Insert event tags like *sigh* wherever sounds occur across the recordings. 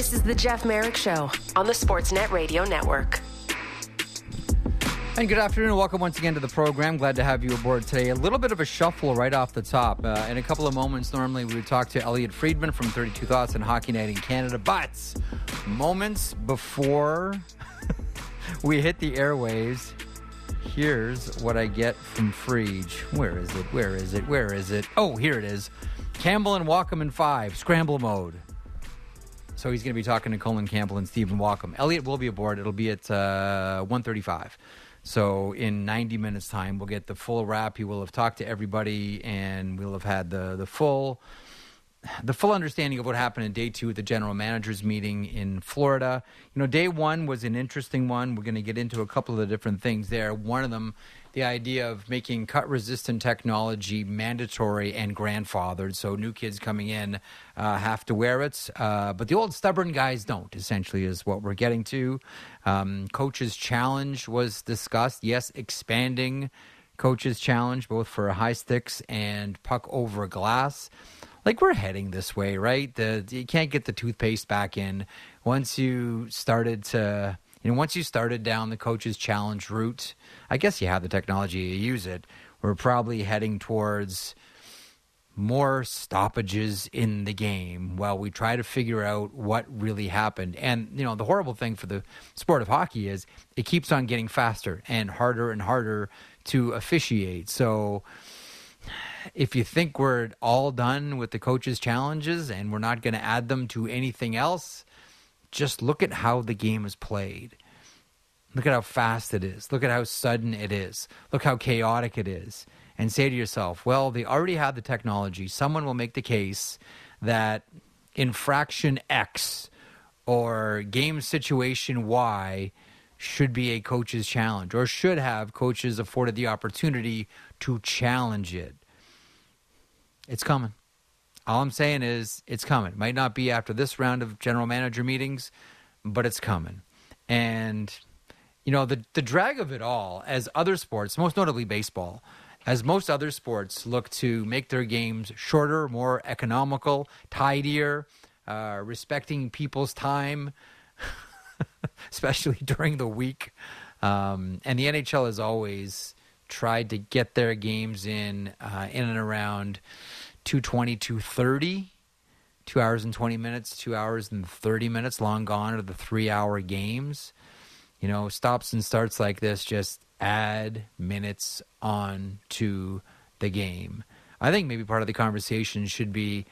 This is the Jeff Marek Show on the Sportsnet Radio Network. And good afternoon. Welcome once again to the program. Glad to have you aboard today. A little bit of a shuffle right off the top. Uh, in a couple of moments, normally we would talk to Elliot Friedman from 32 Thoughts and Hockey Night in Canada. But moments before *laughs* we hit the airwaves, here's what I get from Frege. Where is it? Where is it? Where is it? Oh, here it is. Campbell and Walkom in five, scramble mode. So he's going to be talking to Colin Campbell and Stephen Walkom. Elliot will be aboard. It'll be at uh, 135. So in 90 minutes time, we'll get the full wrap. He will have talked to everybody, and we'll have had the the full the full understanding of what happened in day two at the general managers meeting in Florida. You know, day one was an interesting one. We're going to get into a couple of the different things there. One of them, the idea of making cut resistant technology mandatory and grandfathered, so new kids coming in uh, have to wear it, uh, but the old stubborn guys don't. Essentially, is what we're getting to. Um, coaches challenge was discussed. Yes, expanding coaches challenge both for high sticks and puck over glass like we're heading this way, right? The you can't get the toothpaste back in once you started to you know once you started down the coaches challenge route. I guess you have the technology to use it. We're probably heading towards more stoppages in the game while we try to figure out what really happened. And you know, the horrible thing for the sport of hockey is it keeps on getting faster and harder and harder to officiate. So if you think we're all done with the coaches' challenges and we're not going to add them to anything else, just look at how the game is played. Look at how fast it is. Look at how sudden it is. Look how chaotic it is. And say to yourself, well, they already have the technology. Someone will make the case that infraction X or game situation Y should be a coach's challenge or should have coaches afforded the opportunity to challenge it. It's coming. All I'm saying is it's coming. It might not be after this round of general manager meetings, but it's coming. And you know, the the drag of it all as other sports, most notably baseball, as most other sports look to make their games shorter, more economical, tidier, uh, respecting people's time, *laughs* especially during the week. Um, and the NHL has always tried to get their games in uh, in and around 220, 230, two hours and 20 minutes, two hours and 30 minutes. Long gone are the three hour games. You know, stops and starts like this just add minutes on to the game. I think maybe part of the conversation should be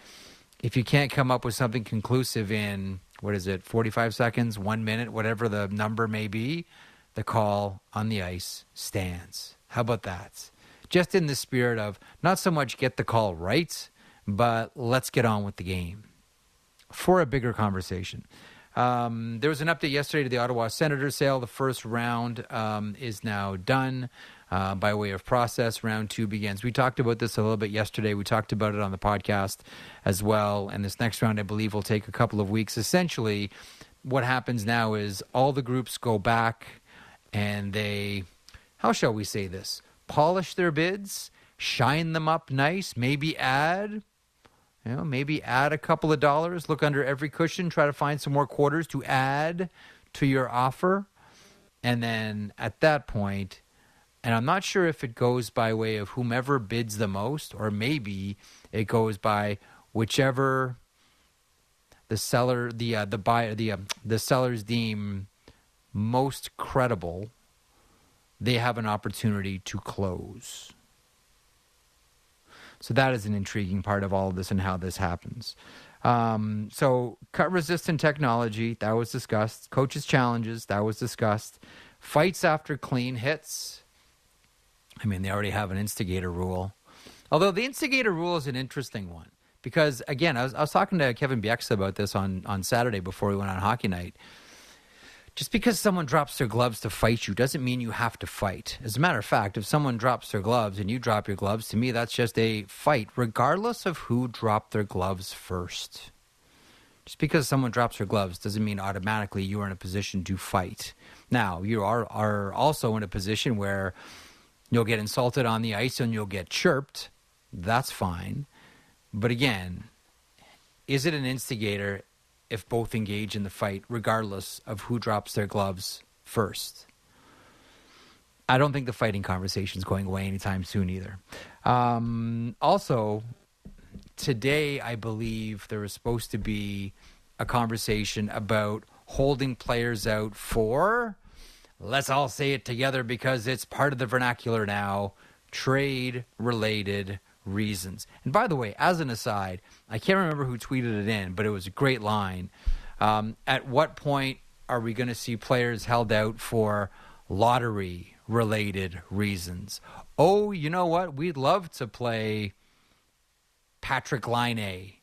if you can't come up with something conclusive in what is it, 45 seconds, one minute, whatever the number may be, the call on the ice stands. How about that? Just in the spirit of not so much get the call right, but let's get on with the game for a bigger conversation. Um, there was an update yesterday to the Ottawa Senators sale. The first round um, is now done uh, by way of process. Round two begins. We talked about this a little bit yesterday. We talked about it on the podcast as well. And this next round, I believe, will take a couple of weeks. Essentially, what happens now is all the groups go back and they how shall we say this? Polish their bids, shine them up nice, maybe add, you know, maybe add a couple of dollars, look under every cushion, try to find some more quarters to add to your offer. And then at that point, and I'm not sure if it goes by way of whomever bids the most, or maybe it goes by whichever the seller, the uh, the buyer, the uh, the sellers deem most credible they have an opportunity to close. So that is an intriguing part of all of this and how this happens. Um, so cut resistant technology that was discussed. Coaches challenges that was discussed. Fights after clean hits. I mean, they already have an instigator rule. Although the instigator rule is an interesting one because again, I was, I was talking to Kevin Bieksa about this on on Saturday before we went on hockey night. Just because someone drops their gloves to fight you doesn't mean you have to fight. As a matter of fact, if someone drops their gloves and you drop your gloves, to me, that's just a fight, regardless of who dropped their gloves first. Just because someone drops their gloves doesn't mean automatically you are in a position to fight. Now, you are, are also in a position where you'll get insulted on the ice and you'll get chirped. That's fine. But again, is it an instigator? If both engage in the fight, regardless of who drops their gloves first. I don't think the fighting conversation is going away anytime soon either. Um, also, today, I believe there was supposed to be a conversation about holding players out for, let's all say it together because it's part of the vernacular now, trade related reasons. And by the way, as an aside, I can't remember who tweeted it in, but it was a great line. Um, at what point are we going to see players held out for lottery related reasons? Oh, you know what? We'd love to play Patrick Laine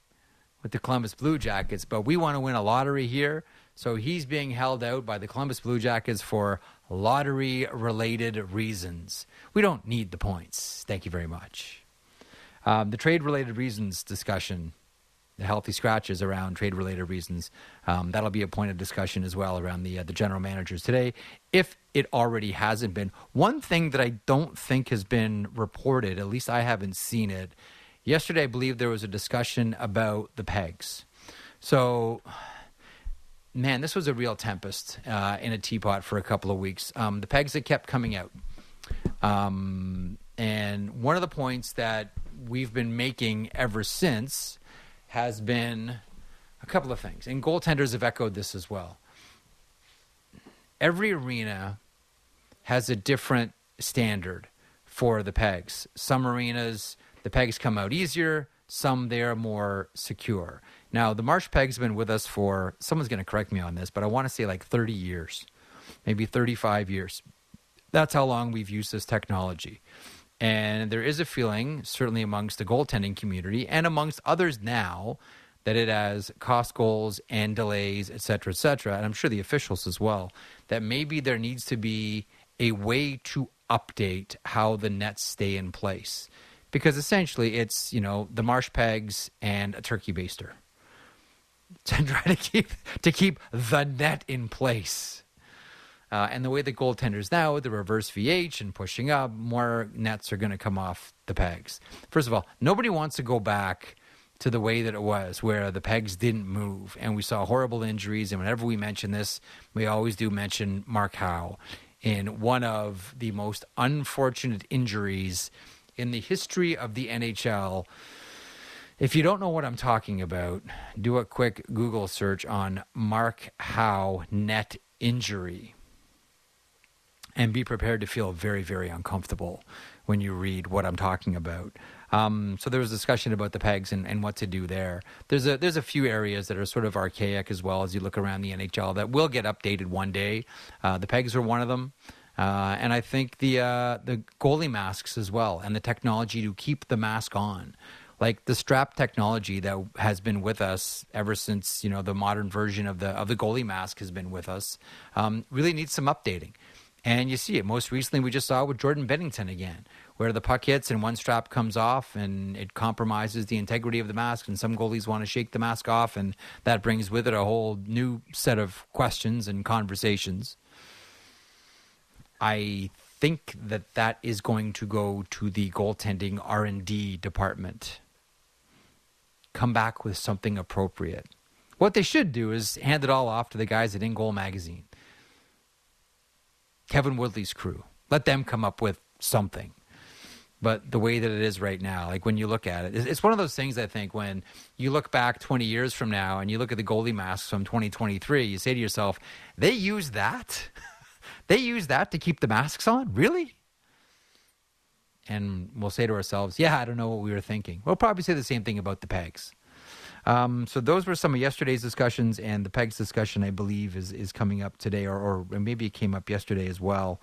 with the Columbus Blue Jackets, but we want to win a lottery here. So he's being held out by the Columbus Blue Jackets for lottery related reasons. We don't need the points. Thank you very much. Um, the trade related reasons discussion, the healthy scratches around trade related reasons, um, that'll be a point of discussion as well around the, uh, the general managers today, if it already hasn't been. One thing that I don't think has been reported, at least I haven't seen it, yesterday I believe there was a discussion about the pegs. So man, this was a real tempest uh, in a teapot for a couple of weeks. Um, the pegs that kept coming out. Um, and one of the points that we've been making ever since has been a couple of things. And goaltenders have echoed this as well. Every arena has a different standard for the pegs. Some arenas, the pegs come out easier, some they're more secure. Now, the Marsh Peg's been with us for, someone's going to correct me on this, but I want to say like 30 years, maybe 35 years. That's how long we've used this technology. And there is a feeling, certainly amongst the goaltending community and amongst others now, that it has cost goals and delays, et cetera, et cetera, and I'm sure the officials as well, that maybe there needs to be a way to update how the nets stay in place. Because essentially it's, you know, the marsh pegs and a turkey baster *laughs* to try to keep to keep the net in place. Uh, and the way the goaltenders now, with the reverse VH and pushing up, more nets are going to come off the pegs. First of all, nobody wants to go back to the way that it was, where the pegs didn't move, and we saw horrible injuries. And whenever we mention this, we always do mention Mark Howe in one of the most unfortunate injuries in the history of the NHL. If you don't know what I'm talking about, do a quick Google search on Mark Howe net injury and be prepared to feel very, very uncomfortable when you read what I'm talking about. Um, so there was discussion about the pegs and, and what to do there. There's a there's a few areas that are sort of archaic as well as you look around the NHL that will get updated one day. Uh, the pegs are one of them. Uh, and I think the uh, the goalie masks as well, and the technology to keep the mask on, like the strap technology that has been with us ever since you know the modern version of the of the goalie mask has been with us, um, really needs some updating. And you see it most recently. We just saw with Jordan Binnington again, where the puck hits and one strap comes off, and it compromises the integrity of the mask. And some goalies want to shake the mask off, and that brings with it a whole new set of questions and conversations. I think that that is going to go to the goaltending R and D department. Come back with something appropriate. What they should do is hand it all off to the guys at In Goal Magazine Kevin Woodley's crew. Let them come up with something. But the way that it is right now, like when you look at it, it's one of those things I think when you look back 20 years from now and you look at the goalie masks from 2023, you say to yourself, they use that? *laughs* they use that to keep the masks on? Really? And we'll say to ourselves, yeah, I don't know what we were thinking. We'll probably say the same thing about the pegs. Um, so those were some of yesterday's discussions, and the pegs discussion, I believe, is is coming up today, or, or maybe it came up yesterday as well.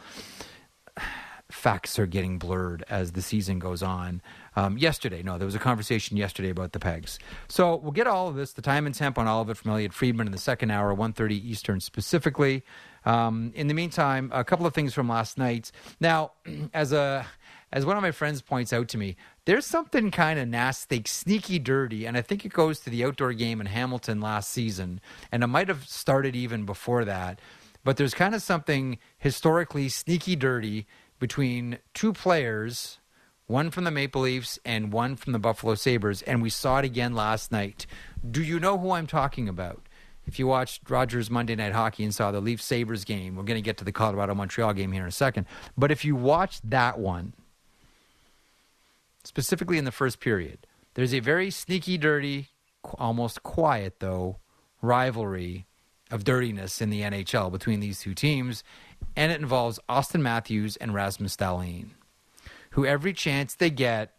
*sighs* Facts are getting blurred as the season goes on. Um, yesterday, no, there was a conversation yesterday about the pegs. So we'll get all of this, the time and temp on all of it from Elliot Friedman in the second hour, 1.30 Eastern specifically. Um, in the meantime, a couple of things from last night. Now, *clears throat* as a as one of my friends points out to me, there's something kind of nasty, sneaky dirty, and I think it goes to the outdoor game in Hamilton last season, and it might have started even before that. But there's kind of something historically sneaky dirty between two players, one from the Maple Leafs and one from the Buffalo Sabres, and we saw it again last night. Do you know who I'm talking about? if you watched Rogers Monday Night Hockey and saw the Leafs Sabres game, we're going to get to the Colorado Montreal game here in a second. But if you watched that one, specifically in the first period, there's a very sneaky, dirty, almost quiet, though, rivalry of dirtiness in the NHL between these two teams. And it involves Auston Matthews and Rasmus Dahlin, who every chance they get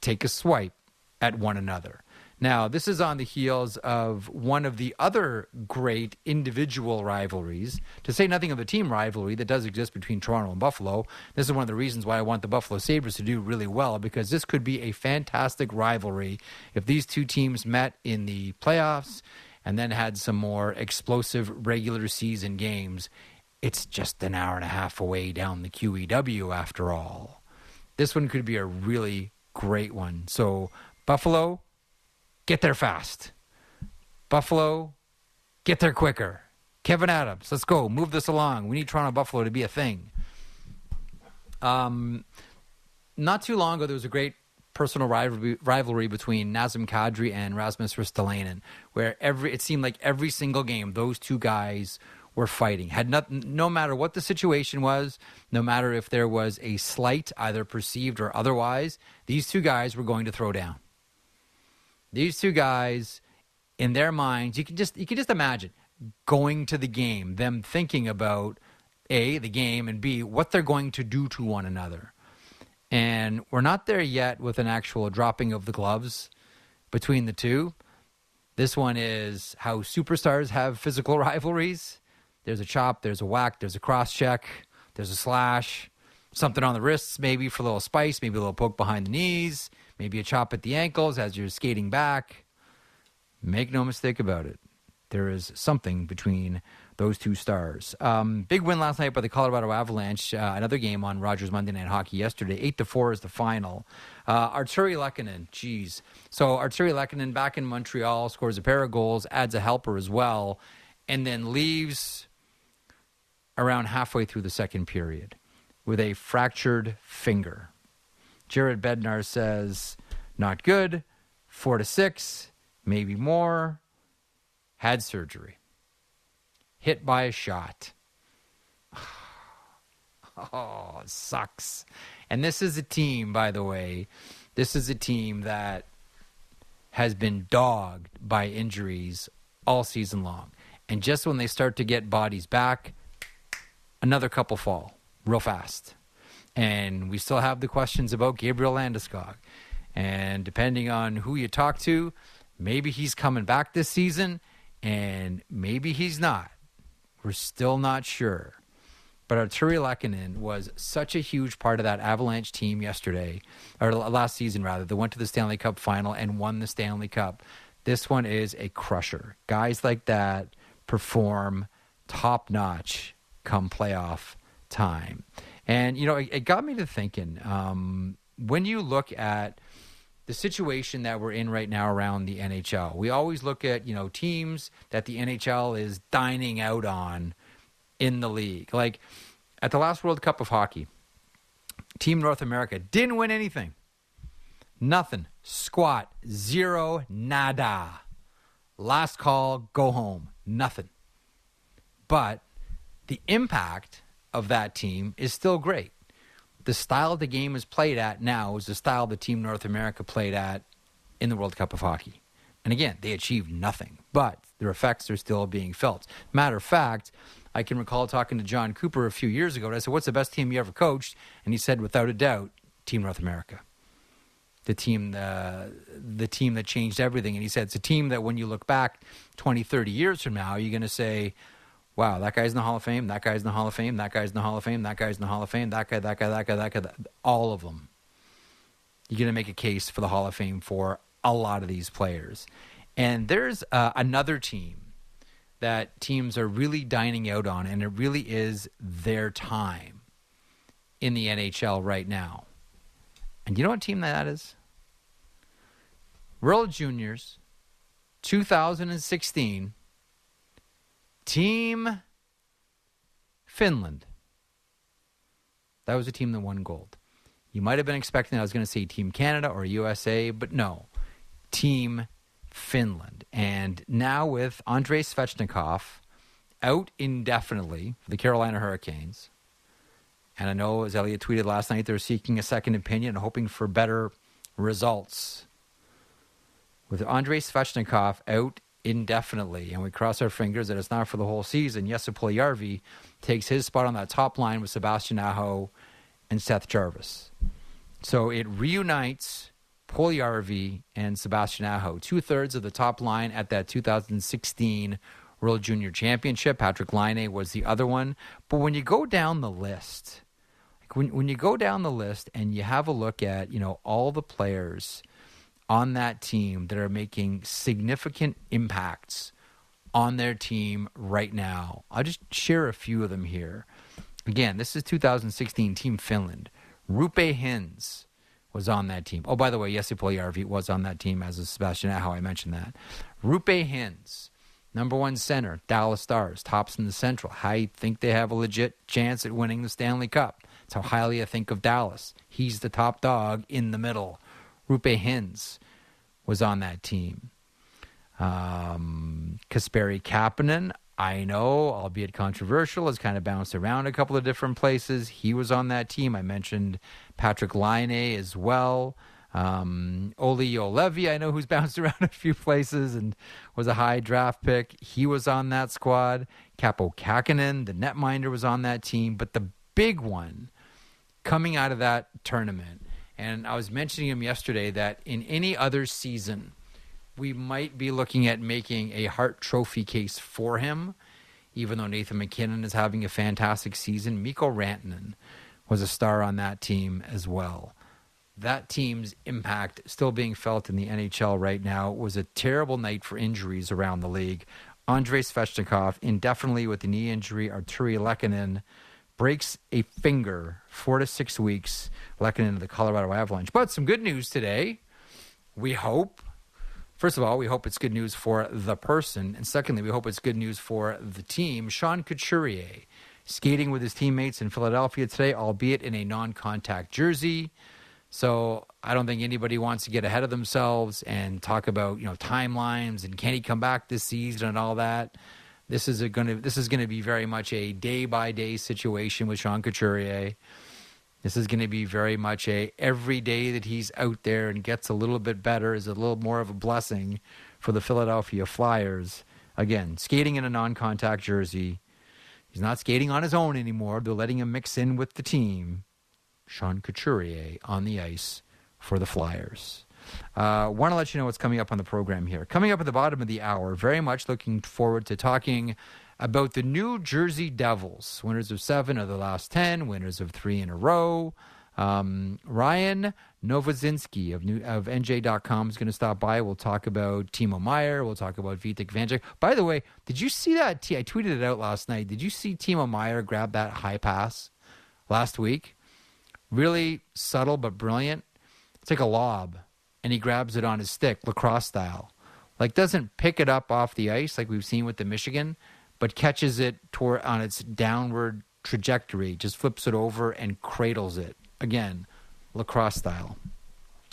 take a swipe at one another. Now, this is on the heels of one of the other great individual rivalries, to say nothing of the team rivalry that does exist between Toronto and Buffalo. This is one of the reasons why I want the Buffalo Sabres to do really well, because this could be a fantastic rivalry if these two teams met in the playoffs and then had some more explosive regular season games. It's just an hour and a half away down the QEW after all. This one could be a really great one. So, Buffalo, get there fast. Buffalo, get there quicker. Kevyn Adams, let's go. Move this along. We need Toronto Buffalo to be a thing. Um, not too long ago, there was a great personal rivalry, between Nazem Kadri and Rasmus Ristolainen, where every it seemed like every single game those two guys were fighting. Had not, no matter what the situation was, no matter if there was a slight, either perceived or otherwise, these two guys were going to throw down. These two guys, in their minds, you can just you can just imagine going to the game, them thinking about a the game and b what they're going to do to one another. And we're not there yet with an actual dropping of the gloves between the two. This one is how superstars have physical *laughs* rivalries. There's a chop, there's a whack, there's a cross check, there's a slash, something on the wrists, maybe for a little spice, maybe a little poke behind the knees, maybe a chop at the ankles as you're skating back. Make no mistake about it. There is something between those two stars. Um, big win last night by the Colorado Avalanche. Uh, another game on Rogers Monday Night Hockey yesterday. Eight to four is the final. Uh, Artturi Lehkonen, geez. So Artturi Lehkonen back in Montreal scores a pair of goals, adds a helper as well, and then leaves around halfway through the second period with a fractured finger. Jared Bednar says, not good. Four to six, maybe more. Had surgery. Hit by a shot. *sighs* Oh, sucks. And this is a team, by the way, this is a team that has been dogged by injuries all season long. And just when they start to get bodies back, another couple fall real fast. And we still have the questions about Gabriel Landeskog. And depending on who you talk to, maybe he's coming back this season and maybe he's not. We're still not sure. But Artturi Lehkonen was such a huge part of that Avalanche team yesterday, or last season rather, that went to the Stanley Cup final and won the Stanley Cup. This one is a crusher. Guys like that perform top notch come playoff time. And, you know, it, it got me to thinking um, when you look at the situation that we're in right now around the NHL, we always look at, you know, teams that the NHL is dining out on in the league. Like at the last World Cup of Hockey, Team North America didn't win anything. Nothing. Squat. Zero. Nada. Last call. Go home. Nothing. But the impact of that team is still great. The style the game is played at now is the style the Team North America played at in the World Cup of Hockey. And again, they achieved nothing, but their effects are still being felt. Matter of fact, I can recall talking to Jon Cooper a few years ago, and I said, What's the best team you ever coached? And he said, without a doubt, Team North America. The team, uh, the team that changed everything. And he said, It's a team that when you look back 20, 30 years from now, you're going to say, wow, that guy's in the Hall of Fame, that guy's in the Hall of Fame, that guy's in the Hall of Fame, that guy's in the Hall of Fame, that guy, that guy, that guy, that guy, all of them. You're going to make a case for the Hall of Fame for a lot of these players. And there's uh, another team that teams are really dining out on, and it really is their time in the NHL right now. And you know what team that is? World Juniors, 2016 Team Finland. That was a team that won gold. You might have been expecting I was going to say Team Canada or USA, but no. Team Finland. And now with Andrei Svechnikov out indefinitely for the Carolina Hurricanes, and I know, as Elliot tweeted last night, they're seeking a second opinion and hoping for better results. With Andrei Svechnikov out indefinitely, and we cross our fingers that it's not for the whole season, Jesse Puljujarvi takes his spot on that top line with Sebastian Aho and Seth Jarvis. So it reunites Puljujarvi and Sebastian Aho, two thirds of the top line at that 2016 World Junior Championship. Patrick Laine was the other one. But when you go down the list, when when you go down the list and you have a look at you know all the players on that team that are making significant impacts on their team right now, I'll just share a few of them here. Again, this is 2016 Team Finland. Roope Hintz was on that team. Oh, by the way, Jesse Puljujarvi was on that team as a Sebastian. How I mentioned that. Roope Hintz, number one center, Dallas Stars, tops in the Central. I think they have a legit chance at winning the Stanley Cup. That's how highly I think of Dallas. He's the top dog in the middle. Roope Hintz was on that team. Um, Kasperi Kapanen, I know, albeit controversial, has kind of bounced around a couple of different places. He was on that team. I mentioned Patrick Laine as well. Um, Olli Juolevi, I know, who's *laughs* bounced around a few places and was a high draft pick. He was on that squad. Kaapo Kähkönen, the netminder, was on that team. But the big one coming out of that tournament, and I was mentioning him yesterday, that in any other season – we might be looking at making a Hart Trophy case for him, even though Nathan MacKinnon is having a fantastic season. Mikko Rantanen was a star on that team as well. That team's impact still being felt in the NHL right now was a terrible night for injuries around the league. Andrei Svechnikov, indefinitely with a knee injury, Artturi Lehkonen breaks a finger, four to six weeks, Lehkonen into the Colorado Avalanche. But some good news today. We hope First of all, we hope it's good news for the person. And secondly, we hope it's good news for the team. Sean Couturier skating with his teammates in Philadelphia today, albeit in a non contact jersey. So I don't think anybody wants to get ahead of themselves and talk about, you know, timelines and can he come back this season and all that. This is going to this is going to be very much a day by day situation with Sean Couturier. This is going to be very much a every day that he's out there and gets a little bit better is a little more of a blessing for the Philadelphia Flyers. Again, skating in a non-contact jersey. He's not skating on his own anymore. They're letting him mix in with the team. Sean Couturier on the ice for the Flyers. Uh, Want to let you know what's coming up on the program here. Coming up at the bottom of the hour, very much looking forward to talking about the New Jersey Devils, winners of seven of the last 10, winners of three in a row. Um, Ryan Novozinsky of, of NJ.com is going to stop by. We'll talk about Timo Meier. We'll talk about Vitek Vanecek. By the way, did you see that? T- I tweeted it out last night. Did you see Timo Meier grab that high pass last week? Really subtle but brilliant. It's like a lob, and he grabs it on his stick, lacrosse style. Like doesn't pick it up off the ice like we've seen with the Michigan but catches it toward on its downward trajectory, just flips it over and cradles it. Again, lacrosse style.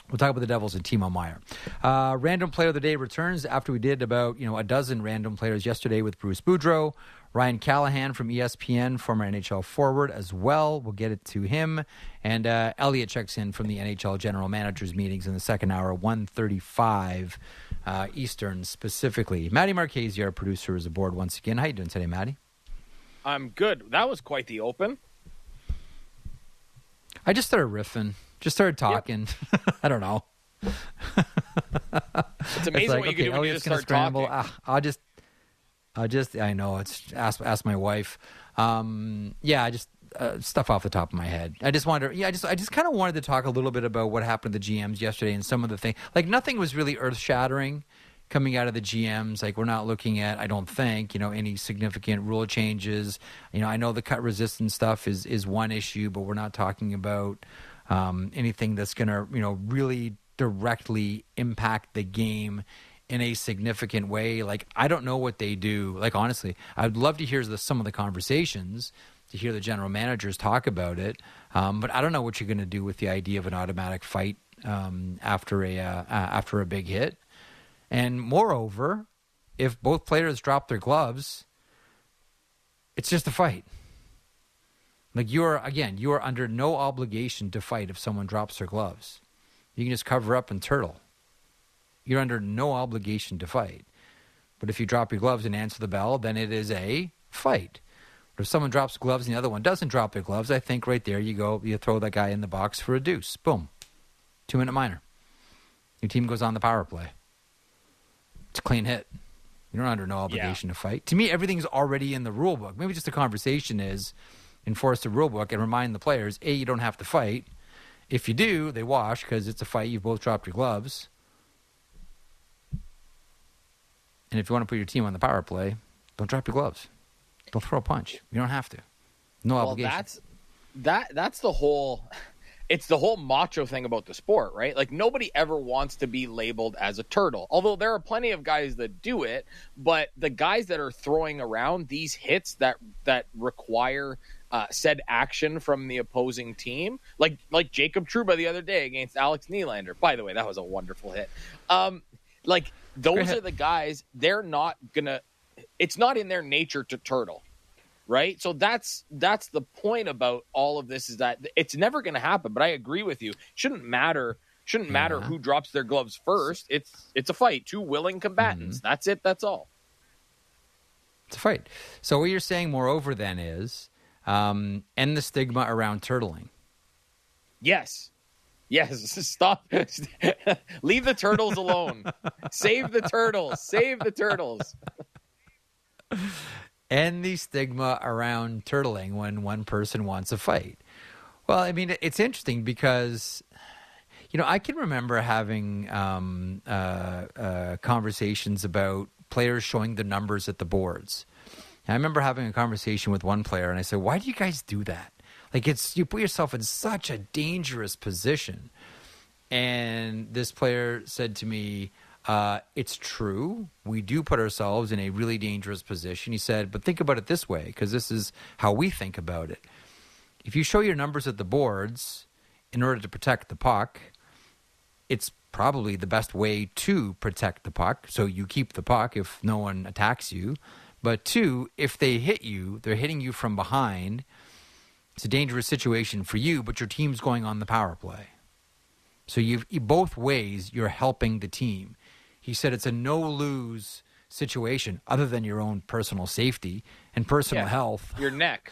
We'll talk about the Devils and Timo Meier. Uh, random player of the day returns after we did about you know a dozen random players yesterday with Bruce Boudreau. Ryan Callahan from ESPN, former NHL forward as well. We'll get it to him. And uh, Elliot checks in from the NHL general managers meetings in the second hour, 135 uh, Eastern specifically. Maddie Marchese, our producer, is aboard once again. How you doing today, Maddie? I'm good. That was quite the open. I just started riffing. Just started talking. Yep. *laughs* I don't know. it's amazing it's like, what you okay, can do when you just start scramble. talking. Uh, I'll just, I just, I know. It's ask ask my wife. Um, yeah, I just uh, stuff off the top of my head. I just wanted, to, yeah, I just, I just kind of wanted to talk a little bit about what happened to the GMs yesterday and some of the things. Like nothing was really earth shattering coming out of the GMs. Like we're not looking at, I don't think, you know, any significant rule changes. You know, I know the cut resistance stuff is is one issue, but we're not talking about um, anything that's going to, you know, really directly impact the game in a significant way. Like I don't know what they do. Like honestly, I'd love to hear the, some of the conversations to hear the general managers talk about it. Um, but I don't know what you're going to do with the idea of an automatic fight um, after a uh, after a big hit. And moreover, if both players drop their gloves, it's just a fight. Like you are again, you are under no obligation to fight if someone drops their gloves. You can just cover up and turtle. You're under no obligation to fight. But if you drop your gloves and answer the bell, then it is a fight. But if someone drops gloves and the other one doesn't drop their gloves, I think right there you go, you throw that guy in the box for a deuce. Boom. Two minute minor. Your team goes on the power play. It's a clean hit. You're under no obligation yeah. to fight. To me, everything's already in the rule book. Maybe just the conversation is enforce the rule book and remind the players: a, you don't have to fight. If you do, they wash because it's a fight. You've both dropped your gloves. And if you want to put your team on the power play, don't drop your gloves. Don't throw a punch. You don't have to. No well, obligation. That's that. That's the whole *laughs* it's the whole macho thing about the sport, right? Like nobody ever wants to be labeled as a turtle. Although there are plenty of guys that do it, but the guys that are throwing around these hits that that require uh, said action from the opposing team, like like Jacob Trouba the other day against Alex Nylander. By the way, that was a wonderful hit. Um, like those are the guys. They're not gonna. It's not in their nature to turtle right? So that's that's the point about all of this is that it's never going to happen. But I agree with you. Shouldn't matter. Shouldn't matter who drops their gloves first. It's it's a fight. Two willing combatants. Mm-hmm. That's it. That's all. It's a fight. So what you're saying, moreover, then is um, end the stigma around turtling. Yes. Yes, *laughs* stop. *laughs* Leave the turtles alone. Save the turtles. Save the turtles and the stigma around turtling when one person wants a fight. Well, I mean, it's interesting because, you know, I can remember having um, uh, uh, conversations about players showing the numbers at the boards. And I remember having a conversation with one player, and I said, "Why do you guys do that? Like, it's you put yourself in such a dangerous position." And this player said to me, uh, it's true. We do put ourselves in a really dangerous position. He said, but think about it this way, because this is how we think about it. If you show your numbers at the boards in order to protect the puck, it's probably the best way to protect the puck. So you keep the puck if no one attacks you. But two, if they hit you, they're hitting you from behind. It's a dangerous situation for you, but your team's going on the power play. So you've both ways you're helping the team. He said it's a no lose situation other than your own personal safety and personal yeah, health. *laughs* Your neck.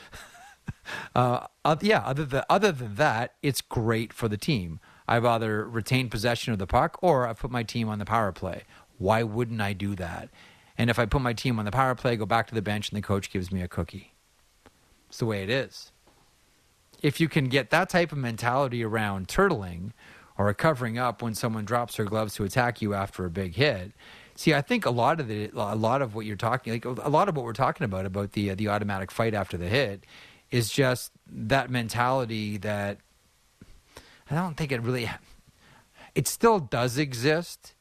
uh, yeah, other than, other than that, it's great for the team. I've either retained possession of the puck or I've put my team on the power play. Why wouldn't I do that? And if I put my team on the power play, go back to the bench, and the coach gives me a cookie. It's the way it is. If you can get that type of mentality around turtling, or covering up when someone drops their gloves to attack you after a big hit. See, I think a lot of the a lot of what you're talking like a lot of what we're talking about about the uh, the automatic fight after the hit is just that mentality that I don't think it really it still does exist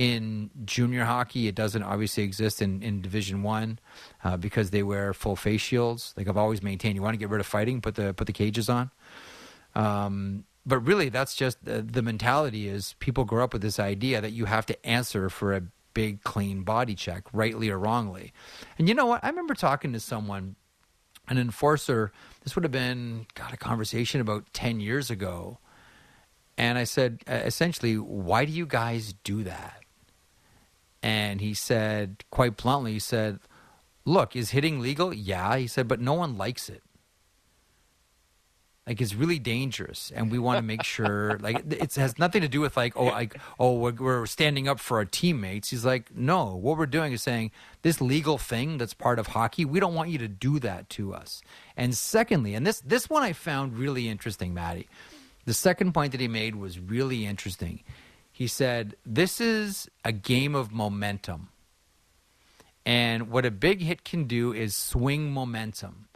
in junior hockey. It doesn't obviously exist in, in Division One uh, because they wear full face shields. Like I've always maintained, you want to get rid of fighting, put the put the cages on. Um, but really, that's just the, the mentality is people grow up with this idea that you have to answer for a big, clean body check, rightly or wrongly. And you know what? I remember talking to someone, an enforcer. This would have been, got a conversation about 10 years ago. And I said, essentially, why do you guys do that? And he said, quite bluntly, he said, look, is hitting legal? Yeah. He said, but no one likes it. Like it's really dangerous and we want to make sure *laughs* like it has nothing to do with like oh like oh we're, we're, standing up for our teammates. He's like no what we're doing is saying this legal thing that's part of hockey we don't want you to do that to us. And secondly and this this one i found really interesting maddie. The second point that he made was really interesting he said this is a game of momentum and what a big hit can do is swing momentum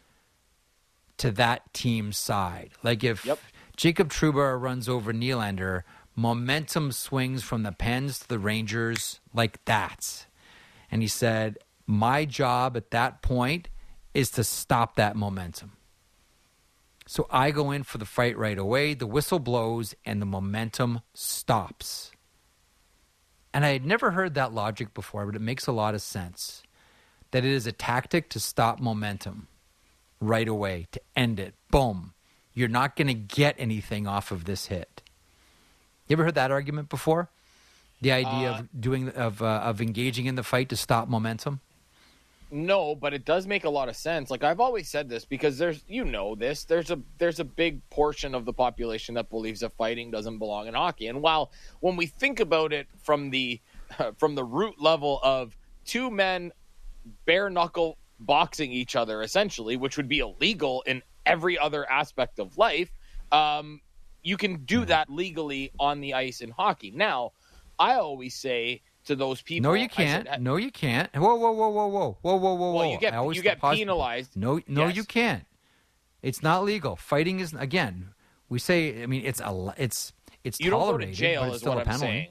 to that team's side. Like if yep. Jacob Trouba runs over Nylander, momentum swings from the Pens to the Rangers like that. And he said, My job at that point is to stop that momentum. So I go in for the fight right away. The whistle blows and the momentum stops. And I had never heard that logic before, but it makes a lot of sense. That it is a tactic to stop momentum right away, to end it. Boom. You're not going to get anything off of this hit. You ever heard that argument before? The idea Uh, of doing of uh, of engaging in the fight to stop momentum. No, but it does make a lot of sense. Like I've always said this because there's you know this there's a there's a big portion of the population that believes that fighting doesn't belong in hockey. And while when we think about it from the *laughs* from the root level of two men bare knuckle boxing each other essentially, which would be illegal in every other aspect of life, um, you can do that legally on the ice in hockey. Now, I always say to those people, No, you can't. said, no, you can't. Whoa, whoa, whoa, whoa, whoa, whoa, whoa, whoa, Well, you get you get penalized. No, no, Yes. you can't. It's not legal. Fighting is again. We say. I mean, it's a. It's it's You don't go to tolerated, jail, is still what a I'm penalty. saying.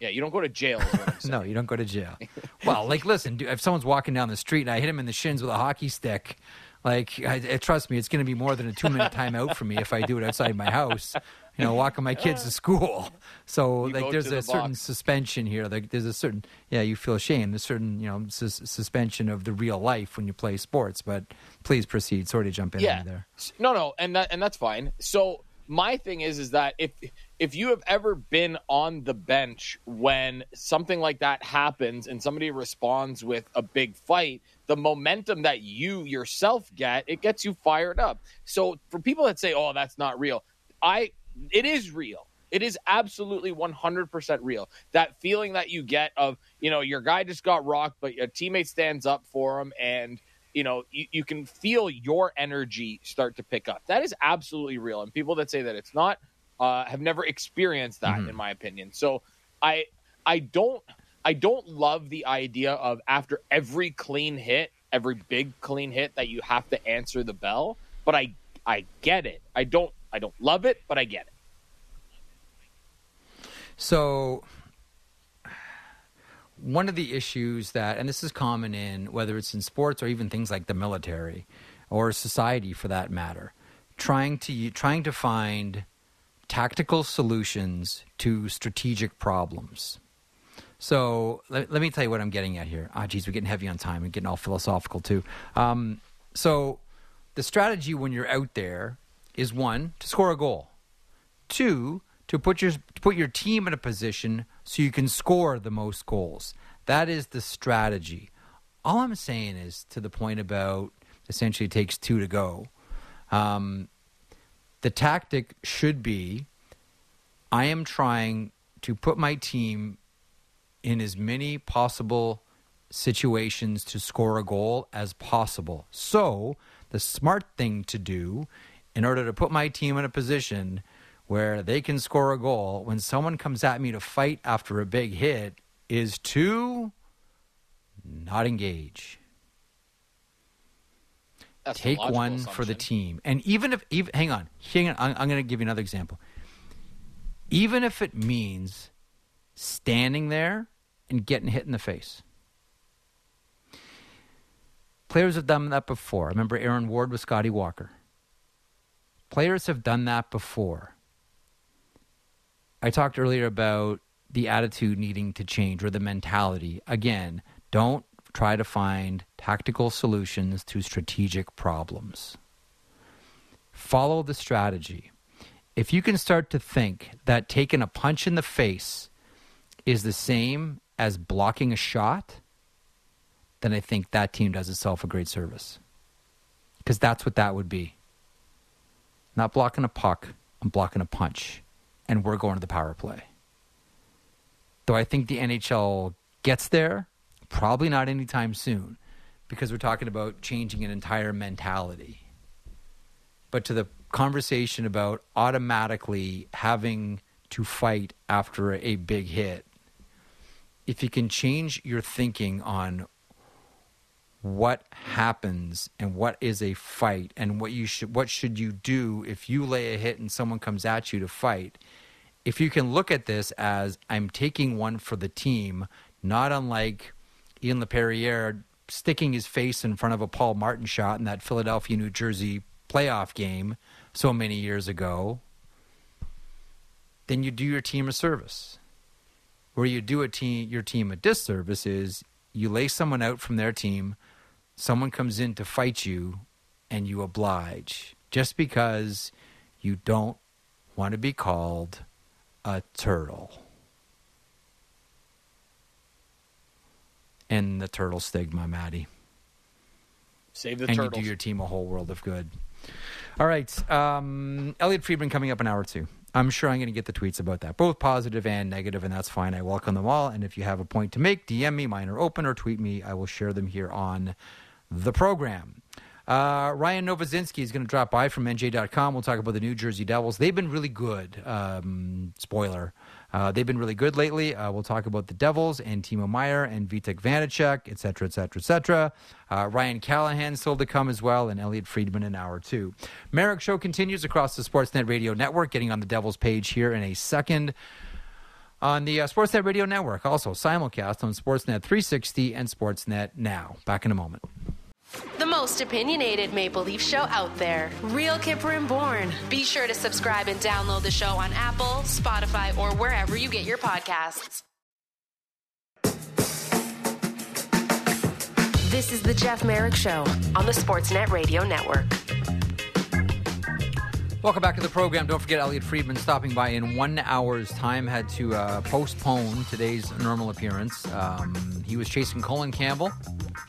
Yeah, you don't go to jail. Is what I'm. *laughs* No, you don't go to jail. *laughs* well, like, listen, dude, if someone's walking down the street and I hit him in the shins with a hockey stick, like, I, I- trust me, it's going to be more than a two minute timeout for me if I do it outside my house. You know, walking my kids to school. So, You like, there's a the certain box. suspension here. Like, there's a certain, yeah, you feel shame. There's certain, you know, sus- suspension of the real life when you play sports. But please proceed. Sorry to jump in yeah. there. No, no, and that and that's fine. So my thing is is that if if you have ever been on the bench when something like that happens and somebody responds with a big fight, the momentum that you yourself get, it gets you fired up. So for people that say, "Oh, that's not real," I it is real. It is absolutely 100% real. That feeling that you get of, you know, your guy just got rocked, but a teammate stands up for him and you know, you, you can feel your energy start to pick up. That is absolutely real. And people that say that it's not uh, have never experienced that, in my opinion. So I I don't I don't love the idea of after every clean hit, every big clean hit that you have to answer the bell. But I I get it. I don't I don't love it, but I get it. So, one of the issues that, and this is common in whether it's in sports or even things like the military or society for that matter, trying to trying to find tactical solutions to strategic problems. So let, let me tell you what I'm getting at here. Ah, geez, we're getting heavy on time and getting all philosophical too. Um, so the strategy when you're out there is one to score a goal. Two, to put your to put your team in a position so you can score the most goals. That is the strategy. All I'm saying is to the point about essentially it takes two to go. Um, the tactic should be I am trying to put my team in as many possible situations to score a goal as possible. So, the smart thing to do in order to put my team in a position where they can score a goal when someone comes at me to fight after a big hit is to not engage. That's Take one for the team. And even if, even, hang on, hang on, I'm, I'm going to give you another example. Even if it means standing there and getting hit in the face. Players have done that before. I Remember Aaron Ward with Scotty Walker. Players have done that before. I talked earlier about the attitude needing to change or the mentality. Again, don't try to find tactical solutions to strategic problems. Follow the strategy. If you can start to think that taking a punch in the face is the same as blocking a shot, then I think that team does itself a great service. Because that's what that would be. Not blocking a puck, I'm blocking a punch. And we're going to the power play. Though I think the NHL gets there, probably not anytime soon, because we're talking about changing an entire mentality. But to the conversation about automatically having to fight after a big hit, if you can change your thinking on what happens and what is a fight and what you should what should you do if you lay a hit and someone comes at you to fight. If you can look at this as i'm taking one for the team not unlike ian laperriere sticking his face in front of a paul martin shot in that philadelphia new jersey playoff game so many years ago then you do your team a service. Where you do a team your team a disservice is you lay someone out from their team, someone comes in to fight you, and you oblige just because you don't want to be called a turtle. And the turtle stigma, Maddie. Save the and turtles. you do your team a whole world of good. All right. Um, Elliotte Friedman coming up in an hour or two. I'm sure I'm going to get the tweets about that, both positive and negative, and that's fine. I welcome them all. And if you have a point to make, DM me, mine are open, or tweet me. I will share them here on the program. Uh, Ryan Novozinsky is going to drop by from NJ.com. We'll talk about the New Jersey Devils. They've been really good. Um, spoiler. Uh, they've been really good lately. Uh, we'll talk about the Devils and Timo Meier and Vitek Vanecek, et cetera, et cetera, et cetera. Uh, Ryan Callahan still to come as well, and Elliotte Friedman an hour two. Marek Show continues across the Sportsnet Radio Network, getting on the Devils page here in a second on the uh, Sportsnet Radio Network. Also simulcast on Sportsnet 360 and Sportsnet Now. Back in a moment. The most opinionated Maple Leaf show out there. Real Kyper and Bourne. Be sure to subscribe and download the show on Apple, Spotify, or wherever you get your podcasts. This is the Jeff Marek Show on the Sportsnet Radio Network. Welcome back to the program. Don't forget Elliotte Friedman stopping by in one hour's time. Had to uh, postpone today's normal appearance. Um, he was chasing Colin Campbell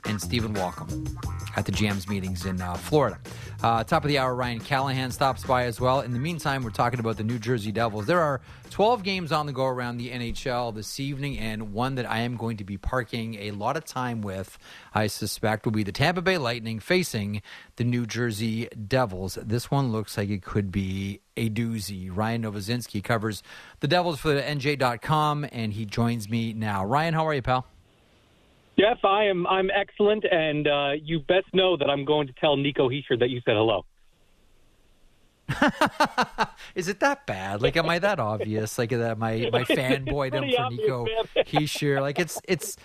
and Stephen Walkom at the Jams meetings in uh, Florida. Uh, top of the hour, Ryan Callahan stops by as well. In the meantime, we're talking about the New Jersey Devils. There are 12 games on the go around the NHL this evening, and one that I am going to be parking a lot of time with, I suspect, will be the Tampa Bay Lightning facing the New Jersey Devils. This one looks like it could be a doozy. Ryan Novozinsky covers the Devils for the NJ.com, and he joins me now. Ryan, how are you, pal? Jeff, I am I'm excellent, and uh, you best know that I'm going to tell Nico Hischier that you said hello. *laughs* Is it that bad? Like, am I that obvious? Like, that my my *laughs* fanboydom for Nico man. *laughs* Hischier? Like, it's it's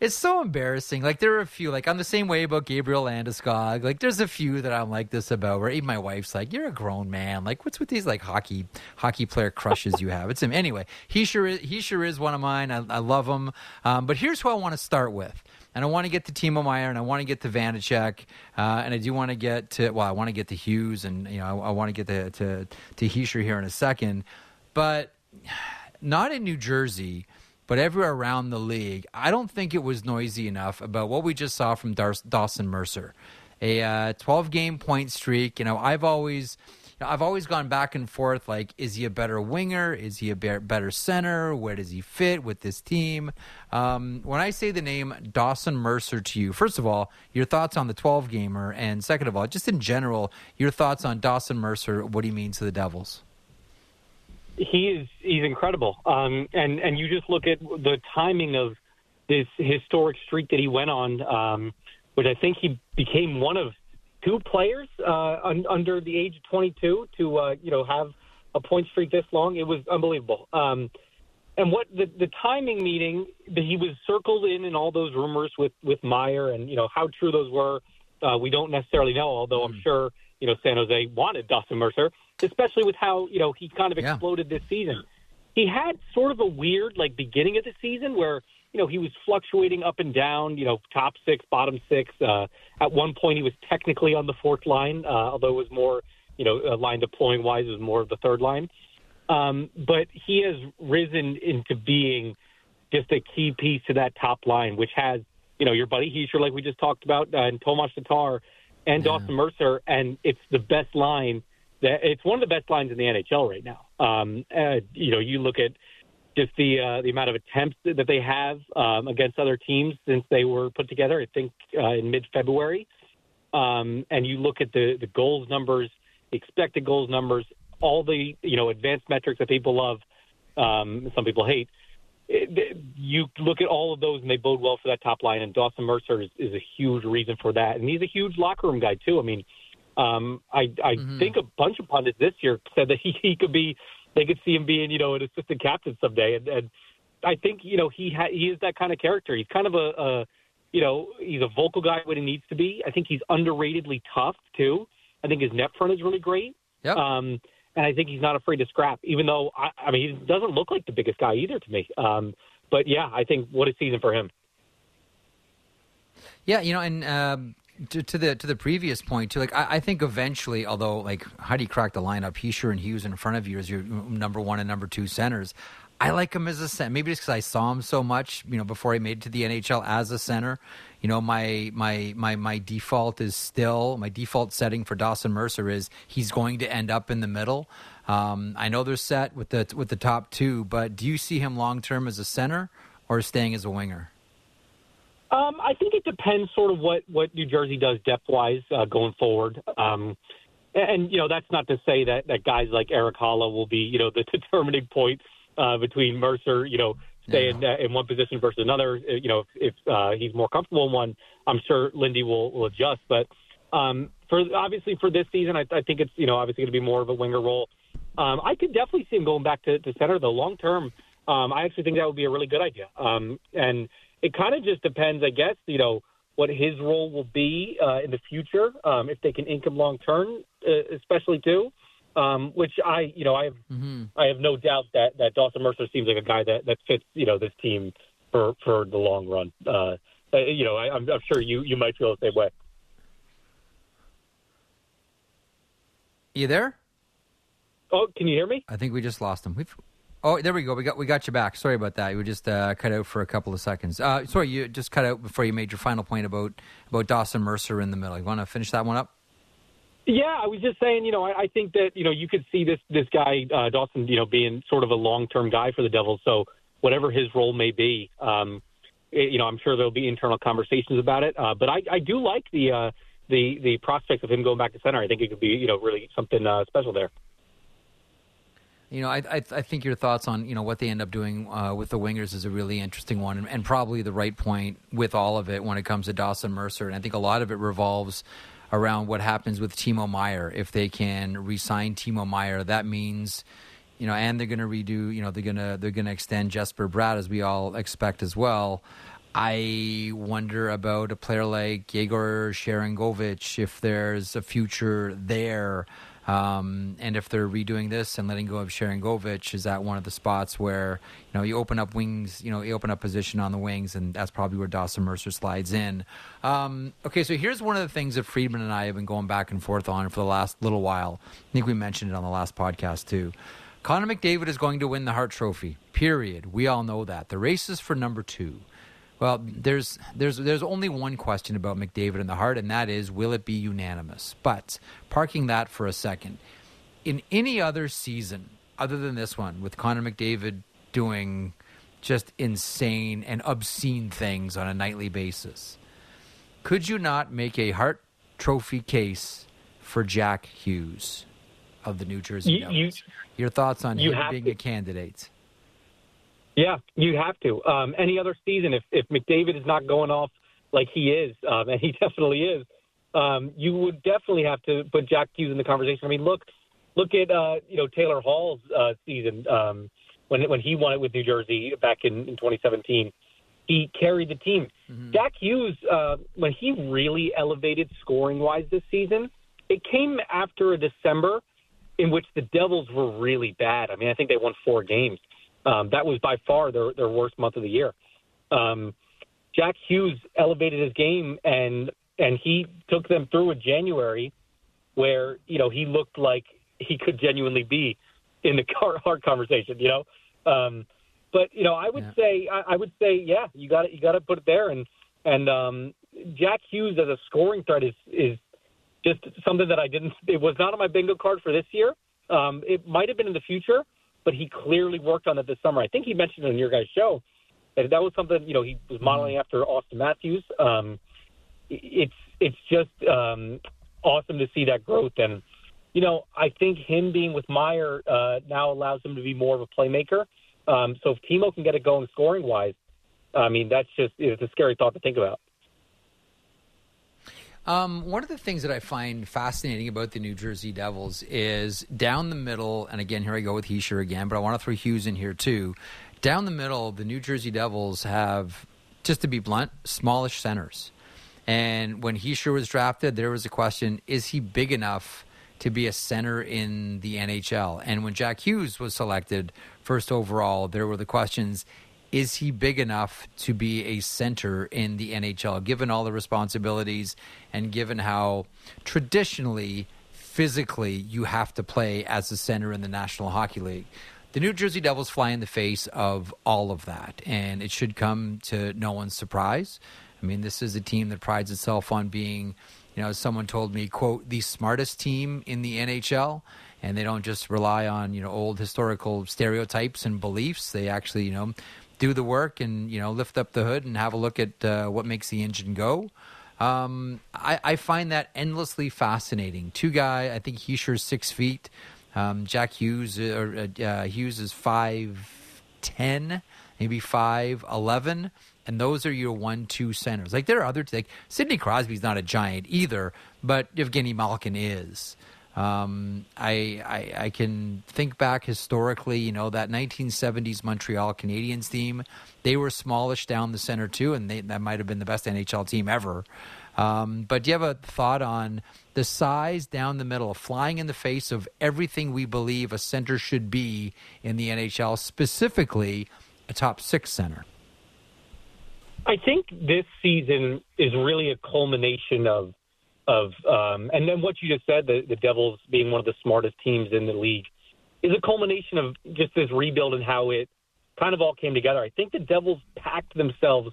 it's so embarrassing. Like, there are a few. Like, I'm the same way about Gabriel Landeskog. Like, there's a few that I'm like this about. Where even my wife's like, "You're a grown man. Like, what's with these like hockey hockey player crushes you have?" It's him anyway. He sure is, he sure is one of mine. I, I love him. Um, but here's who I want to start with. And I want to get to Timo Meier, and I want to get to Vanecek, uh, and I do want to get to well, I want to get to Hughes, and you know, I, I want to get to to to Hischier here in a second, but *sighs* not in New Jersey, but everywhere around the league. I don't think it was noisy enough about what we just saw from Dar- Dawson Mercer, a uh, 12 game point streak. You know, I've always. I've always gone back and forth. Like, is he a better winger? Is he a be- better center? Where does he fit with this team? Um, when I say the name Dawson Mercer to you, first of all, your thoughts on the 12 gamer, and second of all, just in general, your thoughts on Dawson Mercer, what he means to the Devils. He is he's incredible, um, and and you just look at the timing of this historic streak that he went on, um, which I think he became one of two players uh, un, under the age of 22 to uh, you know have a point streak this long. It was unbelievable. Um, and what the, the timing meeting that he was circled in and all those rumors with with Meier and you know how true those were, uh, we don't necessarily know. Although I'm sure you know San Jose wanted Dawson Mercer, especially with how you know he kind of Yeah. exploded this season. He had sort of a weird like beginning of the season where you know he was fluctuating up and down. You know, top six, bottom six. Uh, at one point, he was technically on the fourth line, uh, although it was more you know uh, line deploying wise, it was more of the third line. Um, but he has risen into being just a key piece to that top line, which has, you know, your buddy Hischier, like we just talked about, uh, and Tomas Tatar and Dawson Mercer, and it's the best line. That it's one of the best lines in the NHL right now. Um, uh, you know, you look at just the uh, the amount of attempts that they have um, against other teams since they were put together. I think uh, in mid February, um, and you look at the the goals numbers, expected goals numbers, all the you know advanced metrics that people love, um, some people hate. You look at all of those and they bode well for that top line. And Dawson Mercer is, is a huge reason for that, and he's a huge locker room guy too. I mean, um, I I think a bunch of pundits this year said that *laughs* he, he could be, they could see him being you know an assistant captain someday, and, and I think you know he ha- he is that kind of character. He's kind of a, a you know he's a vocal guy when he needs to be. I think he's underratedly tough too. I think his net front is really great. Yep. Um, and I think he's not afraid to scrap, even though I, I mean he doesn't look like the biggest guy either to me. Um, but yeah, I think what a season for him. Yeah, you know, and um, to, to, the to the previous point too, like I, I, think eventually, although like how do you crack the lineup? Hischier and Hughes in front of you as your number one and number two centers. I like him as a center. Maybe just because I saw him so much, you know, before he made it to the NHL as a center. You know, my my my my default is still my default setting for Dawson Mercer is he's going to end up in the middle. Um, I know they're set with the with the top two, but do you see him long term as a center or staying as a winger? Um, I think it depends sort of what what New Jersey does depth wise uh, going forward. Um, and you know that's not to say that that guys like Erik Haula will be you know the *laughs* determining point uh, between Mercer, you know, staying yeah. in one position versus another. Uh, you know, if, if uh, he's more comfortable in one, I'm sure Lindy will, will adjust. But um, for obviously for this season, I, I think it's you know obviously going to be more of a winger role. Um, I could definitely see him going back to, to center though. Long term, um, I actually think that would be a really good idea. Um, and it kind of just depends, I guess. You know what his role will be uh, in the future um, if they can ink him long term, uh, especially too. Um, which I, you know, I have, mm-hmm. I have no doubt that that Dawson Mercer seems like a guy that that fits, you know, this team for for the long run. Uh, uh you know, I, I'm, I'm sure you you might feel the same way. You there? Oh, can you hear me? I think we just lost him. We've Oh, there we go. We got we got you back. Sorry about that. You just uh, cut out for a couple of seconds. Uh, sorry, you just cut out before you made your final point about about Dawson Mercer in the middle. You want to finish that one up? Yeah, I was just saying, you know, I, I think that you know you could see this this guy uh, Dawson, you know, being sort of a long term guy for the Devils. So whatever his role may be, um, it, you know, I'm sure there'll be internal conversations about it. Uh, but I, I do like the uh, the the prospects of him going back to center. I think it could be you know really something uh, special there. You know, I, I, I think your thoughts on you know what they end up doing uh, with the wingers is a really interesting one, and, and, probably the right point with all of it when it comes to Dawson Mercer. And I think a lot of it revolves around what happens with Timo Meier. If they can re-sign Timo Meier, that means, you know, and they're going to redo, you know, they're going to they're going to extend Jesper Bratt as we all expect as well. I wonder about a player like Yegor Sharangovich if there's a future there. Um, and if they're redoing this and letting go of Sharangovich, is that one of the spots where you know you open up wings, you know you open up position on the wings, and that's probably where Dawson Mercer slides in. Um, okay, so here's one of the things that Friedman and I have been going back and forth on for the last little while. I think we mentioned it on the last podcast too. Connor McDavid is going to win the Hart Trophy. Period. We all know that. The race is for number two. Well, there's there's there's only one question about McDavid and the Hart, and that is, will it be unanimous? But parking that for a second, in any other season other than this one, with Connor McDavid doing just insane and obscene things on a nightly basis, could you not make a Hart Trophy case for Jack Hughes of the New Jersey you, Devils? You, Your thoughts on him being to. a candidate? Yeah, you have to. Um, any other season, if if McDavid is not going off like he is, um, and he *laughs* definitely is, um, you would definitely have to put Jack Hughes in the conversation. I mean, look, look at uh, you know Taylor Hall's uh, season um, when when he won it with New Jersey back in, in 2017. He carried the team. Mm-hmm. Jack Hughes, uh, when he really elevated scoring wise this season, it came after a December in which the Devils were really bad. I mean, I think they won four games. Um, that was by far their, their worst month of the year. Um, Jack Hughes elevated his game and and he took them through a January where you know he looked like he could genuinely be in the *laughs* Hart conversation. You know, um, but you know I would yeah. say I, I would say yeah you got to you got to put it there and and um, Jack Hughes as a scoring threat is is just something that I didn't. It was not on my bingo card for this year. Um, it might have been in the future, but he clearly worked on it this summer. I think he mentioned it on your guys' show that that was something you know he was modeling after Auston Matthews. Um, it's it's just um, awesome to see that growth, and you know I think him being with Meier uh, now allows him to be more of a playmaker. Um, so if Timo can get it going scoring wise, I mean that's just it's a scary thought to think about. Um, one of the things that I find fascinating about the New Jersey Devils is down the middle, and again, here I go with Hischier again, but I want to throw Hughes in here too. Down the middle, the New Jersey Devils have, just to be blunt, smallish centers. And when Hischier was drafted, there was a question is he big enough to be a center in the NHL? And when Jack Hughes was selected first overall, there were the questions is he big enough to be a center in the NHL, given all the responsibilities and given how traditionally, physically, you have to play as a center in the National Hockey League? The New Jersey Devils fly in the face of all of that, and it should come to no one's surprise. I mean, this is a team that prides itself on being, you know, someone told me, quote, the smartest team in the NHL and they don't just rely on you know old historical stereotypes and beliefs. They actually you know do the work and you know lift up the hood and have a look at uh, what makes the engine go. Um, I, I, find that endlessly fascinating. Two guy, I think Hischier's six feet. Um, Jack Hughes uh, or uh, uh, Hughes is five ten, maybe five eleven, and those are your one two centers. Like there are other like Sidney Crosby's not a giant either, but Evgeny Malkin is. Um, I, I, I can think back historically, you know, that 1970s Montreal Canadiens team. They were smallish down the center too, and they, that might have been the best NHL team ever. Um, but do you have a thought on the size down the middle, flying in the face of everything we believe a center should be in the NHL, specifically a top six center? I think this season is really a culmination of of um, and then what you just said, the, the Devils being one of the smartest teams in the league, is a culmination of just this rebuild and how it kind of all came together. I think the Devils packed themselves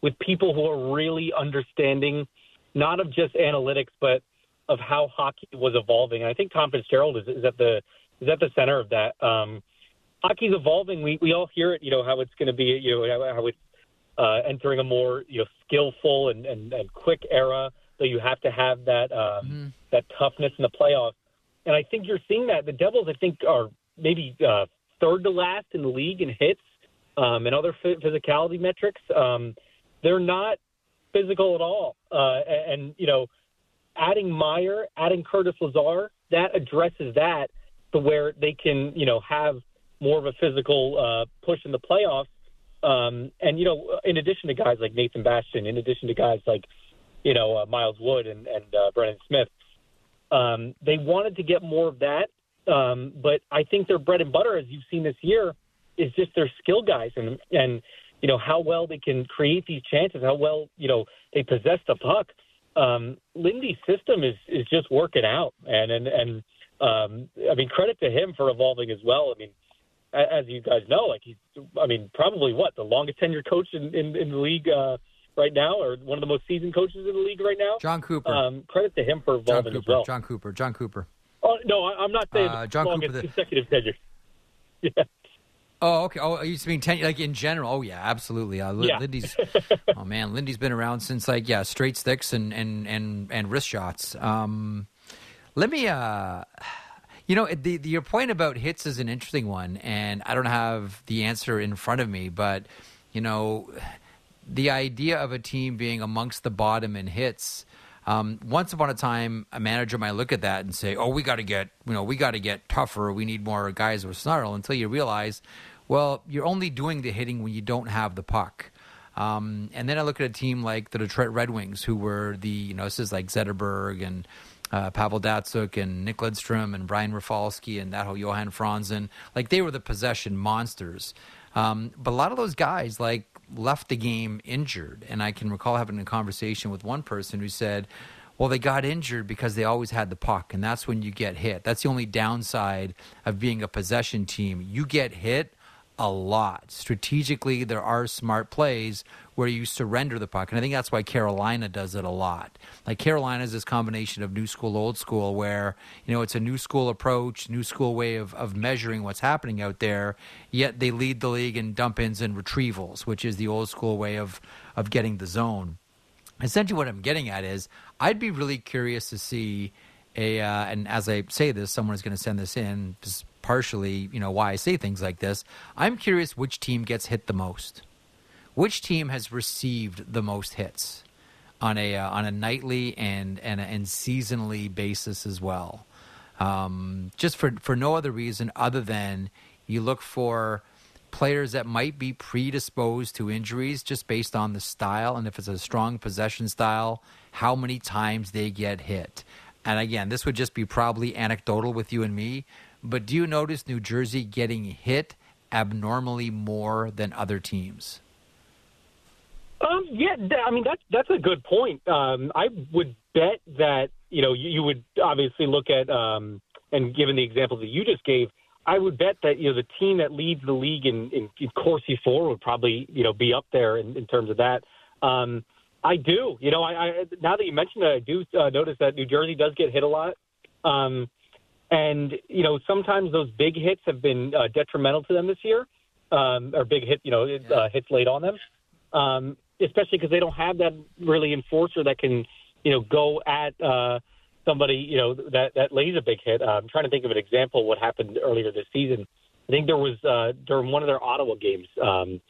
with people who are really understanding not of just analytics, but of how hockey was evolving. And I think Tom Fitzgerald is, is at the is at the center of that. Um, hockey's evolving. We we all hear it. You know how it's going to be. You know how it's uh, entering a more you know skillful and, and, and quick era so you have to have that um, mm-hmm. that toughness in the playoffs. And I think you're seeing that. The Devils, I think, are maybe uh, third to last in the league in hits um, and other physicality metrics. Um, they're not physical at all. Uh, and, you know, adding Meier, adding Curtis Lazar, that addresses that to where they can, you know, have more of a physical uh, push in the playoffs. Um, and, you know, in addition to guys like Nathan Bastian, in addition to guys like you know, uh, Miles Wood and, and uh, Brendan Smith. Um, they wanted to get more of that, um, but I think their bread and butter, as you've seen this year, is just their skill guys and and you know how well they can create these chances, how well you know they possess the puck. Um, Lindy's system is is just working out, and and and um, I mean credit to him for evolving as well. I mean, as you guys know, like he's I mean probably what the longest tenured coach in in, in the league. Uh, right now, or one of the most seasoned coaches in the league right now. Jon Cooper. Um, credit to him for evolving as well. Jon Cooper. Jon Cooper. Oh no, I, am not saying uh, Jon Cooper, the... consecutive tenure. *laughs* Yeah. Oh, okay. Oh, you mean ten, like in general? Oh, yeah, absolutely. Uh, yeah. Lindy's. *laughs* oh man, Lindy's been around since like yeah, straight sticks and and and and wrist shots. Um, let me. Uh, you know, the, the your point about hits is an interesting one, and I don't have the answer in front of me, but you know, the idea of a team being amongst the bottom in hits. Um, once upon a time, a manager might look at that and say, "Oh, we got to get, you know, we got to get tougher. We need more guys with snarl." Until you realize, well, you're only doing the hitting when you don't have the puck. Um, and then I look at a team like the Detroit Red Wings, who were the, you know, this is like Zetterberg and uh, Pavel Datsyuk and Nick Lidstrom and Brian Rafalski and that whole Johan Franzen. Like they were the possession monsters. Um, but a lot of those guys, like left the game injured. And I can recall having a conversation with one person who said, well, they got injured because they always had the puck, and that's when you get hit. That's the only downside of being a possession team. You get hit a lot. Strategically, there are smart plays where you surrender the puck. And I think that's why Carolina does it a lot. Like Carolina is this combination of new school, old school, where, you know, it's a new school approach, new school way of, of measuring what's happening out there, yet they lead the league in dump ins and retrievals, which is the old school way of, of getting the zone. Essentially, what I'm getting at is I'd be really curious to see a, uh, and as I say this, someone is going to send this in, partially, you know, why I say things like this. I'm curious which team gets hit the most which team has received the most hits on a uh, on a nightly and and and seasonally basis as well? Um, just for for no other reason other than you look for players that might be predisposed to injuries just based on the style and if it's a strong possession style, how many times they get hit. And again, this would just be probably anecdotal with you and me, but do you notice New Jersey getting hit abnormally more than other teams? Um, yeah, I mean that's that's a good point. Um, I would bet that you know you, you would obviously look at um, and given the examples that you just gave, I would bet that you know the team that leads the league in, in, in Corsi for would probably you know be up there in, in terms of that. Um, I do, you know, I, I now that you mentioned it, I do uh, notice that New Jersey does get hit a lot, um, and you know sometimes those big hits have been uh, detrimental to them this year, um, or big hit, you know, uh, hits laid on them. Um, especially because they don't have that really enforcer that can, you know, go at uh, somebody, you know, that that lays a big hit. Uh, I'm trying to think of an example of what happened earlier this season. I think there was uh, during one of their Ottawa games, um,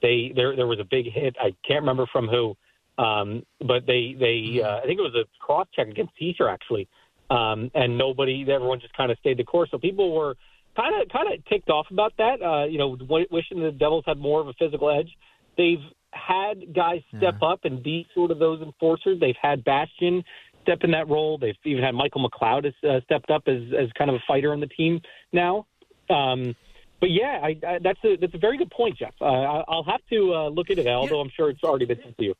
they there there was a big hit. I can't remember from who, um, but they they uh, I think it was a cross check against Teaser actually, um, and nobody, everyone just kind of stayed the course. So people were kind of kind of ticked off about that. Uh, you know, wishing the Devils had more of a physical edge. They've had guys step yeah. up and be sort of those enforcers. They've had Bastian step in that role. They've even had Michael McLeod has uh, stepped up as as kind of a fighter on the team now. Um, but yeah, I, I, that's a that's a very good point, Jeff. Uh, I'll have to uh, look into that, although I'm sure it's already been sent to *laughs* you.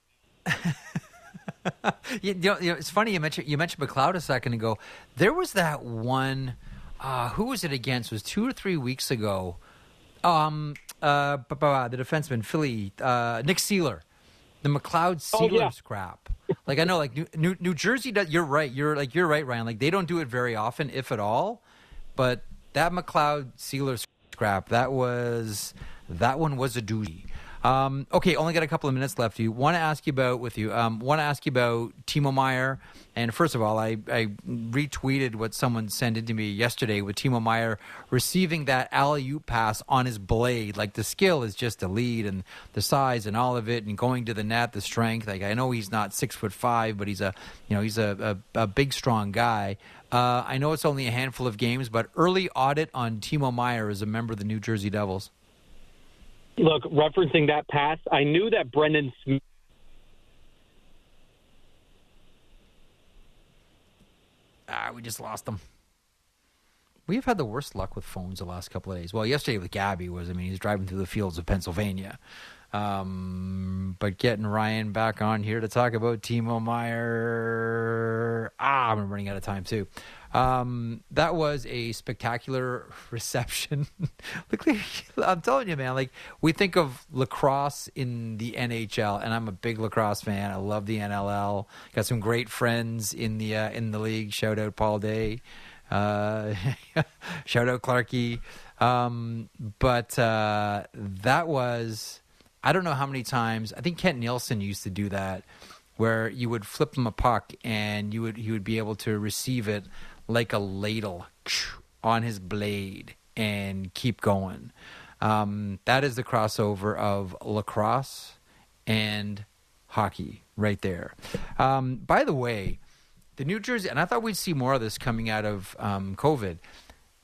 you, know, you know, it's funny you mentioned you mentioned McLeod a second ago. There was that one. Uh, who was it against? It was two or three weeks ago. Um, uh, the defenseman, Philly, uh, Nick Seeler, the McLeod Seeler oh, yeah. scrap. Like I know, like New, New, New Jersey. Does, you're right. You're like you're right, Ryan. Like they don't do it very often, if at all. But that McLeod Seeler scrap, that was that one was a doozy. Um, okay, only got a couple of minutes left. You want to ask you about with you. Um, want to ask you about Timo Meier. And first of all, I, I retweeted what someone sent in to me yesterday with Timo Meier receiving that alley oop pass on his blade. Like the skill is just the lead and the size and all of it, and going to the net, the strength. Like I know he's not six foot five, but he's a you know he's a, a, a big strong guy. Uh, I know it's only a handful of games, but early audit on Timo Meier as a member of the New Jersey Devils. Look, referencing that pass, I knew that Brendan Smith. Ah, we just lost them. We've had the worst luck with phones the last couple of days. Well, yesterday with Gabby was, I mean, he's driving through the fields of Pennsylvania. Um, but getting Ryan back on here to talk about Timo Meier. Ah, I'm running out of time too. Um, that was a spectacular *laughs* reception. *laughs* I'm telling you, man. Like we think of lacrosse in the NHL, and I'm a big lacrosse fan. I love the NLL. Got some great friends in the uh, in the league. Shout out Paul Day. Uh, *laughs* shout out Clarky. Um, but uh, that was I don't know how many times. I think Kent Nilsson used to do that, where you would flip him a puck and you would he would be able to receive it like a ladle *tsk* on his blade and keep going. Um, that is the crossover of lacrosse and hockey right there. Um, by the way, the New Jersey, and I thought we'd see more of this coming out of um, COVID.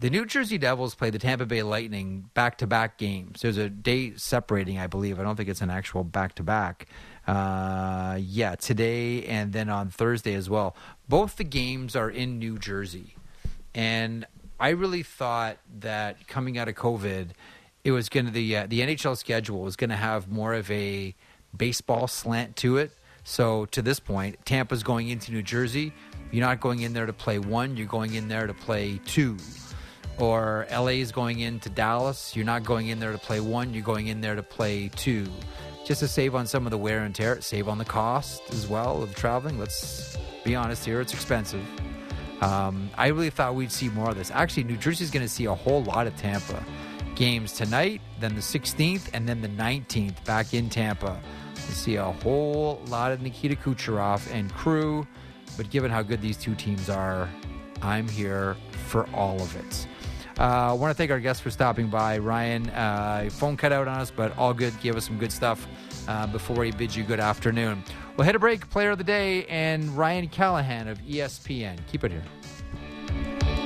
The New Jersey Devils play the Tampa Bay Lightning back to back games. There's a day separating, I believe. I don't think it's an actual back to back. Yeah, today and then on Thursday as well. Both the games are in New Jersey. And I really thought that coming out of COVID, it was going to, the, uh, the NHL schedule was going to have more of a baseball slant to it. So to this point, Tampa's going into New Jersey. You're not going in there to play one, you're going in there to play two or LA is going into Dallas, you're not going in there to play one, you're going in there to play two. Just to save on some of the wear and tear, save on the cost as well of traveling. Let's be honest here, it's expensive. Um, I really thought we'd see more of this. Actually, New Jersey's going to see a whole lot of Tampa games tonight, then the 16th, and then the 19th back in Tampa. We see a whole lot of Nikita Kucherov and crew, but given how good these two teams are, I'm here for all of it. Uh, I want to thank our guests for stopping by. Ryan, uh, phone cut out on us, but all good. Give us some good stuff uh, before he bids you good afternoon. We'll hit a break. Player of the day and Ryan Callahan of ESPN. Keep it here.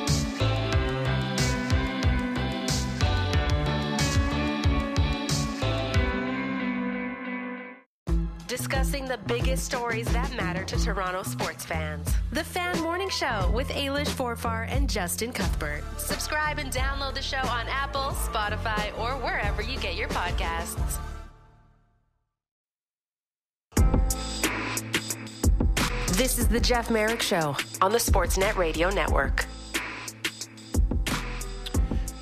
Discussing the biggest stories that matter to Toronto sports fans. The Fan Morning Show with Ailish Forfar and Justin Cuthbert. Subscribe and download the show on Apple, Spotify, or wherever you get your podcasts. This is the Jeff Marek Show on the Sportsnet Radio Network.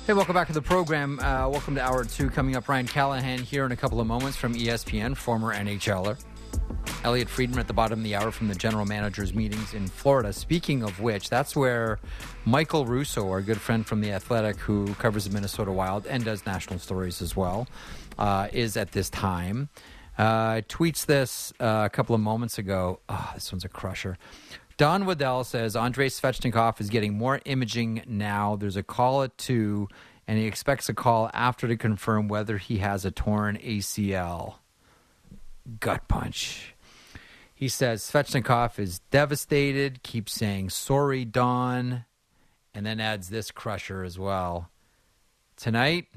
Hey, welcome back to the program. Uh, welcome to hour two. Coming up, Ryan Callahan here in a couple of moments from ESPN, former NHLer. Elliotte Friedman at the bottom of the hour from the general managers meetings in Florida. Speaking of which, that's where Michael Russo, our good friend from the Athletic, who covers the Minnesota Wild and does national stories as well, uh, is at this time. Uh, tweets this uh, a couple of moments ago. Oh, this one's a crusher. Don Waddell says Andrei Svechnikov is getting more imaging now. There's a call at two, and he expects a call after to confirm whether he has a torn ACL. Gut punch. He says Svechnikov is devastated, keeps saying sorry, Don, and then adds this crusher as well. Tonight,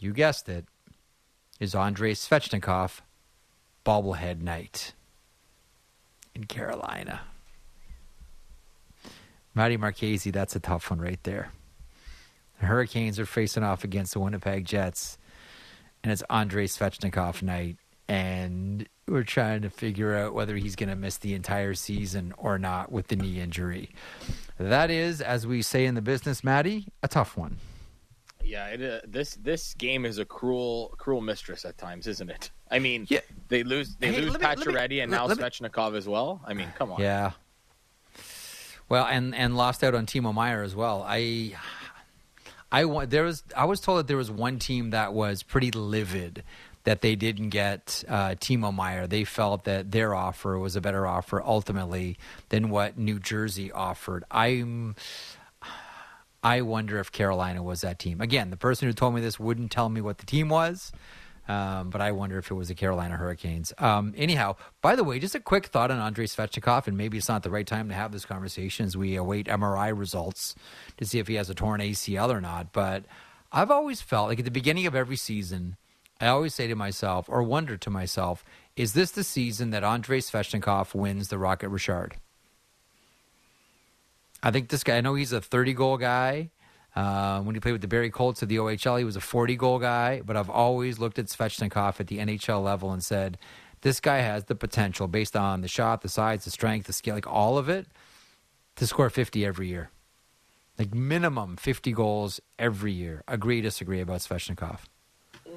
you guessed it, is Andrei Svechnikov bobblehead night in Carolina. Matty Marchese, that's a tough one right there. The Hurricanes are facing off against the Winnipeg Jets, and it's Andrei Svechnikov night, and we're trying to figure out whether he's going to miss the entire season or not with the knee injury. That is, as we say in the business, Maddie, a tough one. Yeah, it, uh, this this game is a cruel cruel mistress at times, isn't it? I mean, Yeah. they lose they Hey, lose me- me- Pacioretty and now let me- Svechnikov as well. I mean, come on. Yeah. Well, and and lost out on Timo Meier as well. I I wa- there was I was told that there was one team that was pretty livid that they didn't get uh, Timo Meier. They felt that their offer was a better offer ultimately than what New Jersey offered. I'm I wonder if Carolina was that team. Again, the person who told me this wouldn't tell me what the team was. Um, but I wonder if it was the Carolina Hurricanes. Um, anyhow, by the way, just a quick thought on Andrei Svechnikov, and maybe it's not the right time to have this conversation as we await MRI results to see if he has a torn ACL or not. But I've always felt like at the beginning of every season, I always say to myself or wonder to myself, is this the season that Andrei Svechnikov wins the Rocket Richard? I think this guy, I know he's a 30 goal guy. Uh, when he played with the Barrie Colts of the OHL, he was a 40 goal guy, but I've always looked at Svechnikov at the NHL level and said, this guy has the potential based on the shot, the size, the strength, the skill, like all of it, to score 50 every year. Like minimum 50 goals every year. Agree, disagree about Svechnikov.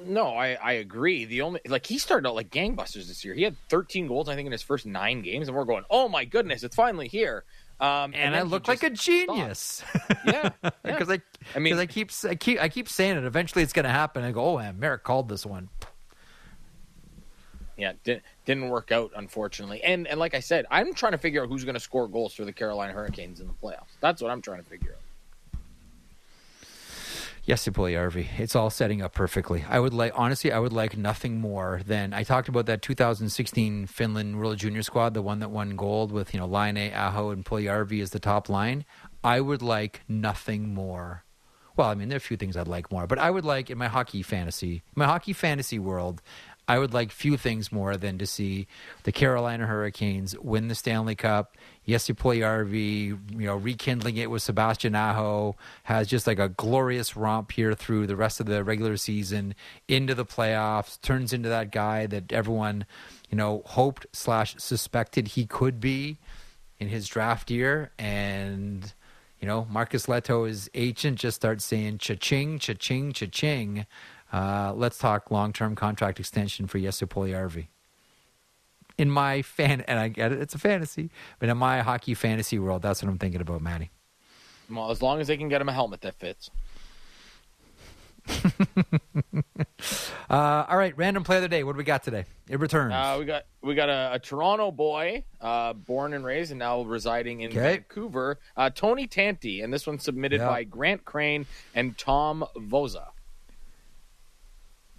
No, I, I agree. The only like he started out like gangbusters this year. He had 13 goals, I think, in his first nine games, and we're going, oh my goodness, it's finally here. Um, And, I then look like a genius. *laughs* Yeah, yeah. Because I, I mean- I keep, I keep, I keep saying it. Eventually, it's going to happen. I go, oh, man, Marek called this one. Yeah, didn't didn't work out unfortunately. And and like I said, I'm trying to figure out who's going to score goals for the Carolina Hurricanes in the playoffs. That's what I'm trying to figure out. Yes, Puljujarvi. It's all setting up perfectly. I would like, honestly, I would like nothing more than I talked about that 2016 Finland World Junior squad, the one that won gold with you know Laine Aho, and Puljujarvi as the top line. I would like nothing more. Well, I mean, there are a few things I'd like more, but I would like in my hockey fantasy, my hockey fantasy world, I would like few things more than to see the Carolina Hurricanes win the Stanley Cup. Jesse Puljujarvi, you know, rekindling it with Sebastian Aho, has just like a glorious romp here through the rest of the regular season into the playoffs. Turns into that guy that everyone, you know, hoped slash suspected he could be in his draft year, and you know, Markus Lehto, his agent, just starts saying cha-ching, cha-ching, cha-ching. Uh, let's talk long-term contract extension for Jesse Puljujarvi. In my fan, and I get it, it's a fantasy, but in my hockey fantasy world, that's what I'm thinking about, Matty. Well, as long as they can get him a helmet that fits. *laughs* Uh, all right, random play of the day. What do we got today? It returns. Uh, we got we got a, a Toronto boy, uh, born and raised, and now residing in Okay. Vancouver. Uh, Tony Tanti, and this one's submitted Yeah. by Grant Crane and Tom Voza.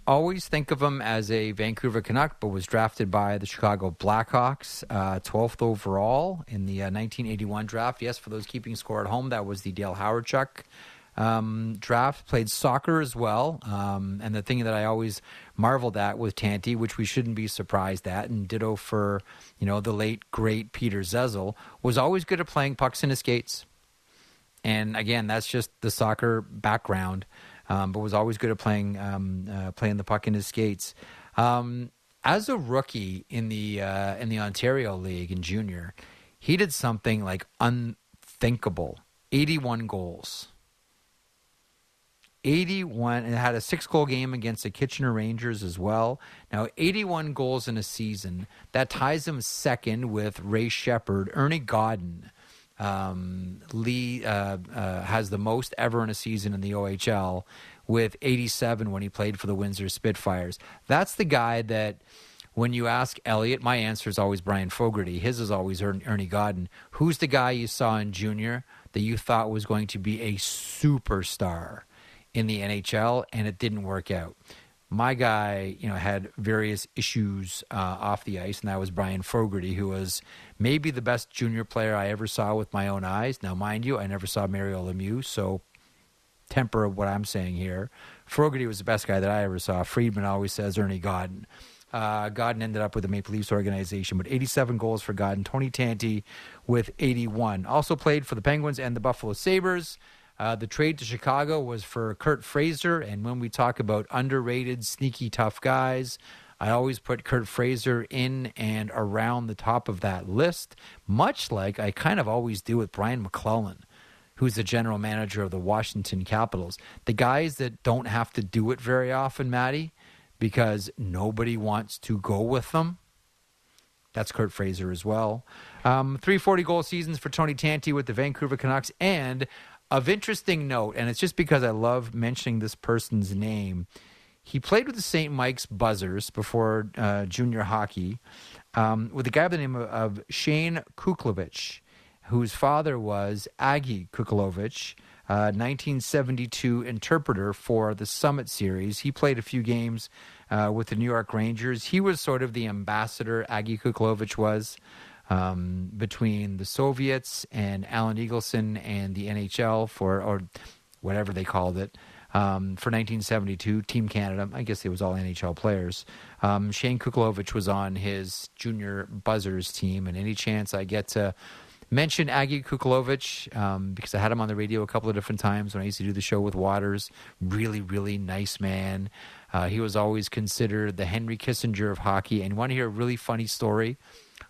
Always think of him as a Vancouver Canuck, but was drafted by the Chicago Blackhawks, uh, 12th overall in the uh, 1981 draft. Yes, for those keeping score at home, that was the Dale Hawerchuk um, draft, played soccer as well. Um, and the thing that I always marveled at with Tanti, which we shouldn't be surprised at, and ditto for you know the late great Peter Zezel, was always good at playing pucks in his skates. And again, that's just the soccer background, um, but was always good at playing um, uh, playing the puck in his skates. Um, as a rookie in the uh, in the Ontario League in junior, he did something like unthinkable: eighty-one goals. 81 and had a six goal game against the Kitchener Rangers as well. Now, 81 goals in a season. That ties him second with Ray Sheppard. Ernie Godden um, Lee uh, uh, has the most ever in a season in the OHL with 87 when he played for the Windsor Spitfires. That's the guy that. When you ask Elliotte, my answer is always Brian Fogarty. His is always Ernie Godden. Who's the guy you saw in junior that you thought was going to be a superstar? in the NHL, and it didn't work out. My guy, you know, had various issues uh, off the ice, and that was Brian Fogarty, who was maybe the best junior player I ever saw with my own eyes. Now, mind you, I never saw Mario Lemieux, so temper what I'm saying here. Fogarty was the best guy that I ever saw. Friedman always says Ernie Godden. Uh, Godden ended up with the Maple Leafs organization, but 87 goals for Godden. Tony Tanti with 81. Also played for the Penguins and the Buffalo Sabres. Uh, the trade to Chicago was for Curt Fraser. And when we talk about underrated, sneaky, tough guys, I always put Curt Fraser in and around the top of that list, much like I kind of always do with Brian MacLellan, who's the general manager of the Washington Capitals. The guys that don't have to do it very often, Maddie, because nobody wants to go with them. That's Curt Fraser as well. Um, 340 goal seasons for Tony Tanti with the Vancouver Canucks and of interesting note, and it's just because I love mentioning this person's name. He played with the St. Mike's Buzzers before uh, junior hockey um, with a guy by the name of, of Shane Kukulowicz, whose father was Aggie Kukulowicz, uh, 1972 interpreter for the Summit Series. He played a few games uh, with the New York Rangers. He was sort of the ambassador, Aggie Kukulowicz was um, between the Soviets and Alan Eagleson and the NHL for, or whatever they called it, um, for 1972, Team Canada. I guess it was all NHL players. Um, Shane Kukulowicz was on his junior Buzzers team, and any chance I get to mention Aggie Kukulowicz um, because I had him on the radio a couple of different times when I used to do the show with Waters. Really, really nice man. Uh, he was always considered the Henry Kissinger of hockey. And you want to hear a really funny story?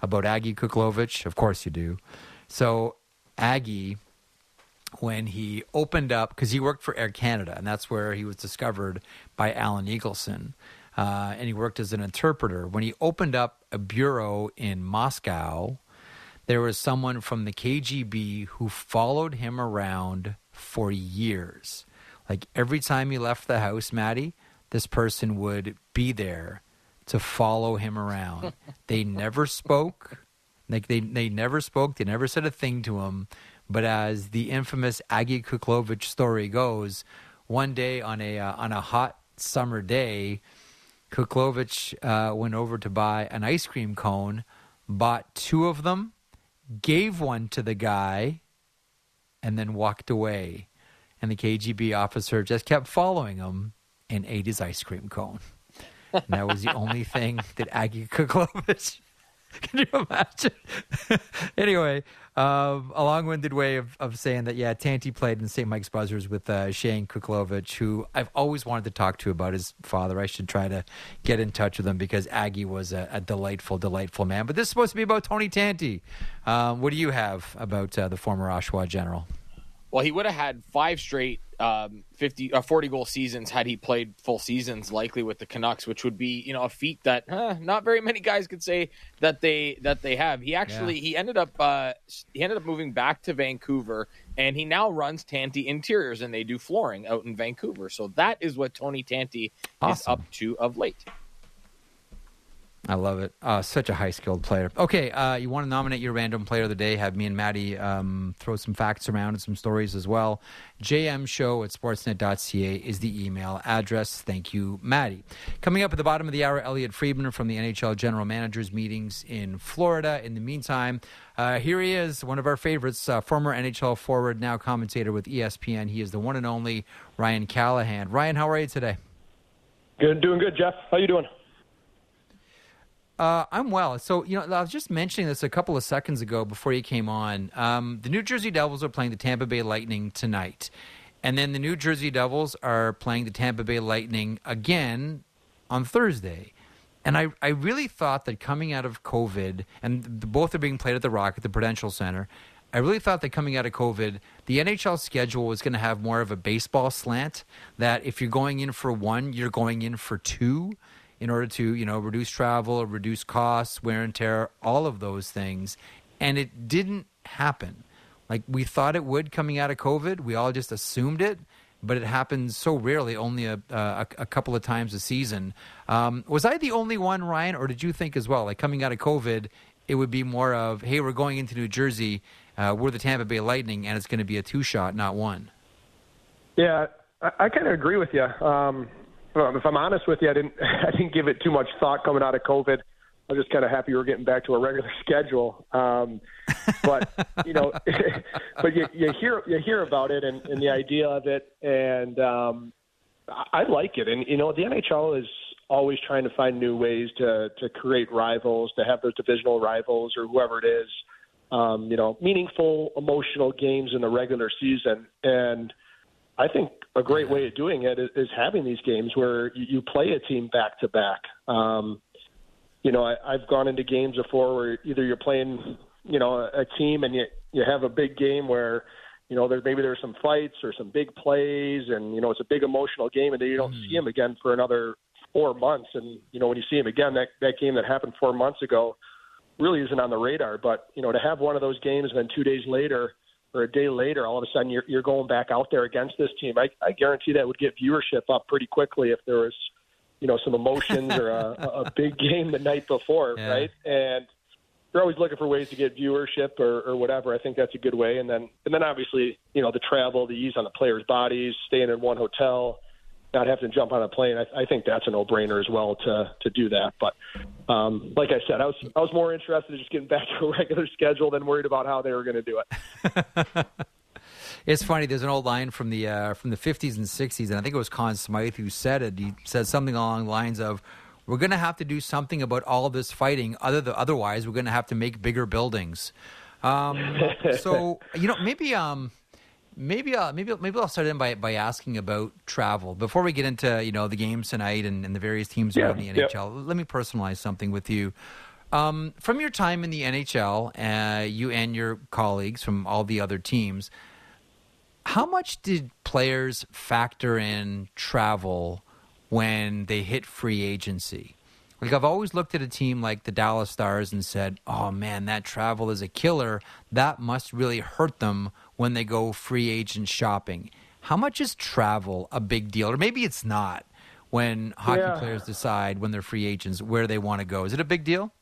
About Aggie Kukulowicz? Of course you do. So Aggie, when he opened up, because he worked for Air Canada, and that's where he was discovered by Alan Eagleson, uh, and he worked as an interpreter. When he opened up a bureau in Moscow, there was someone from the KGB who followed him around for years. Like every time he left the house, Maddie, this person would be there to follow him around. *laughs* they never spoke. Like they they never spoke. They never said a thing to him. But as the infamous Aggie Kukulowicz story goes, one day on a uh, on a hot summer day, Kukulowicz uh, went over to buy an ice cream cone, bought two of them, gave one to the guy, and then walked away. And the KGB officer just kept following him and ate his ice cream cone and that was the only thing that Aggie Kukulowicz. *laughs* Can you imagine? *laughs* anyway, um, a long-winded way of, of saying that, yeah, Tanti played in St. Mike's Buzzers with uh, Shane Kukulowicz, who I've always wanted to talk to about his father. I should try to get in touch with him because Aggie was a, a delightful, delightful man. But this is supposed to be about Tony Tanti. Um, what do you have about uh, the former Oshawa general? Well, he would have had five straight um, 50 uh, 40 goal seasons had he played full seasons likely with the Canucks which would be you know a feat that huh, not very many guys could say that they that they have he actually yeah. he ended up uh, he ended up moving back to Vancouver and he now runs Tanti Interiors and they do flooring out in Vancouver so that is what Tony Tanti awesome. is up to of late I love it. Uh, such a high skilled player. Okay, uh, you want to nominate your random player of the day? Have me and Maddie um, throw some facts around and some stories as well. JM Show at sportsnet.ca is the email address. Thank you, Maddie. Coming up at the bottom of the hour, Elliotte Friedman from the NHL General Managers meetings in Florida. In the meantime, uh, here he is, one of our favorites, uh, former NHL forward, now commentator with ESPN. He is the one and only Ryan Callahan. Ryan, how are you today? Good, doing good, Jeff. How you doing? Uh, I'm well. So, you know, I was just mentioning this a couple of seconds ago before you came on. Um, the New Jersey Devils are playing the Tampa Bay Lightning tonight. And then the New Jersey Devils are playing the Tampa Bay Lightning again on Thursday. And I, I really thought that coming out of COVID, and the, both are being played at the Rock at the Prudential Center, I really thought that coming out of COVID, the NHL schedule was going to have more of a baseball slant. That if you're going in for one, you're going in for two in order to you know reduce travel, or reduce costs, wear and tear, all of those things, and it didn't happen. Like we thought it would coming out of COVID, we all just assumed it, but it happens so rarely, only a, a, a couple of times a season. Um, was I the only one, Ryan, or did you think as well? Like coming out of COVID, it would be more of, hey, we're going into New Jersey, uh, we're the Tampa Bay Lightning, and it's going to be a two shot, not one. Yeah, I, I kind of agree with you. Um, if I'm honest with you, I didn't *laughs* I didn't give it too much thought coming out of COVID. I was just kind of happy we are getting back to a regular *laughs* schedule. Um, but you know, *laughs* but you, you hear you hear about it and, and the idea of it, and um, I like it. And you know, the NHL is always trying to find new ways to to create rivals, to have those divisional rivals or whoever it is. Um, you know, meaningful, emotional games in the regular season, and I think a great way of doing it is, is having these games where you, you play a team back to back. Um, you know, I, I've gone into games before where either you're playing, you know, a, a team and you you have a big game where, you know, there maybe there's some fights or some big plays, and you know it's a big emotional game, and then you don't mm. see him again for another four months. And you know, when you see him again, that that game that happened four months ago really isn't on the radar. But you know, to have one of those games and then two days later or a day later, all of a sudden you're, you're going back out there against this team. I, I guarantee that would get viewership up pretty quickly if there was, you know, some emotions or a, a big game the night before, yeah. right? And you're always looking for ways to get viewership or, or whatever. I think that's a good way. And then, and then obviously, you know, the travel, the ease on the players' bodies, staying in one hotel, not having to jump on a plane. I, I think that's a no-brainer as well to to do that. But um, like I said, I was I was more interested in just getting back *laughs* to a regular schedule than worried about how they were going to do it. it's funny. There's an old line from the uh, from the 50s and 60s, and I think it was Conn Smythe who said it. He said something along the lines of, "We're going to have to do something about all this fighting. Other the, otherwise, we're going to have to make bigger buildings." Um, *laughs* so you know, maybe um, Maybe I'll, maybe maybe I'll start in by, by asking about travel before we get into you know the games tonight and, and the various teams yeah, around the NHL. Yeah. Let me personalize something with you. Um, from your time in the NHL, uh, you and your colleagues from all the other teams, how much did players factor in travel when they hit free agency? Like I've always looked at a team like the Dallas Stars and said, "Oh man, that travel is a killer. That must really hurt them when they go free agent shopping." How much is travel a big deal, or maybe it's not? When hockey yeah. players decide when they're free agents where they want to go, is it a big deal?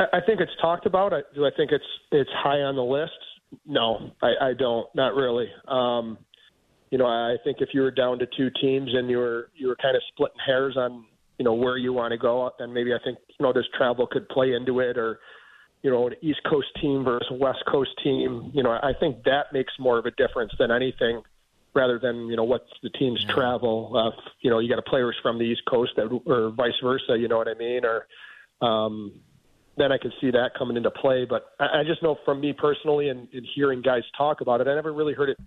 I think it's talked about. Do I think it's it's high on the list? No, I, I don't. Not really. Um, you know, I think if you were down to two teams and you were you were kind of splitting hairs on you know where you want to go, then maybe I think you know this travel could play into it, or you know an East Coast team versus a West Coast team. You know, I think that makes more of a difference than anything, rather than you know what's the team's yeah. travel. Uh, you know, you got a players from the East Coast that, or vice versa. You know what I mean? Or um, then I could see that coming into play. But I, I just know from me personally and, and hearing guys talk about it, I never really heard it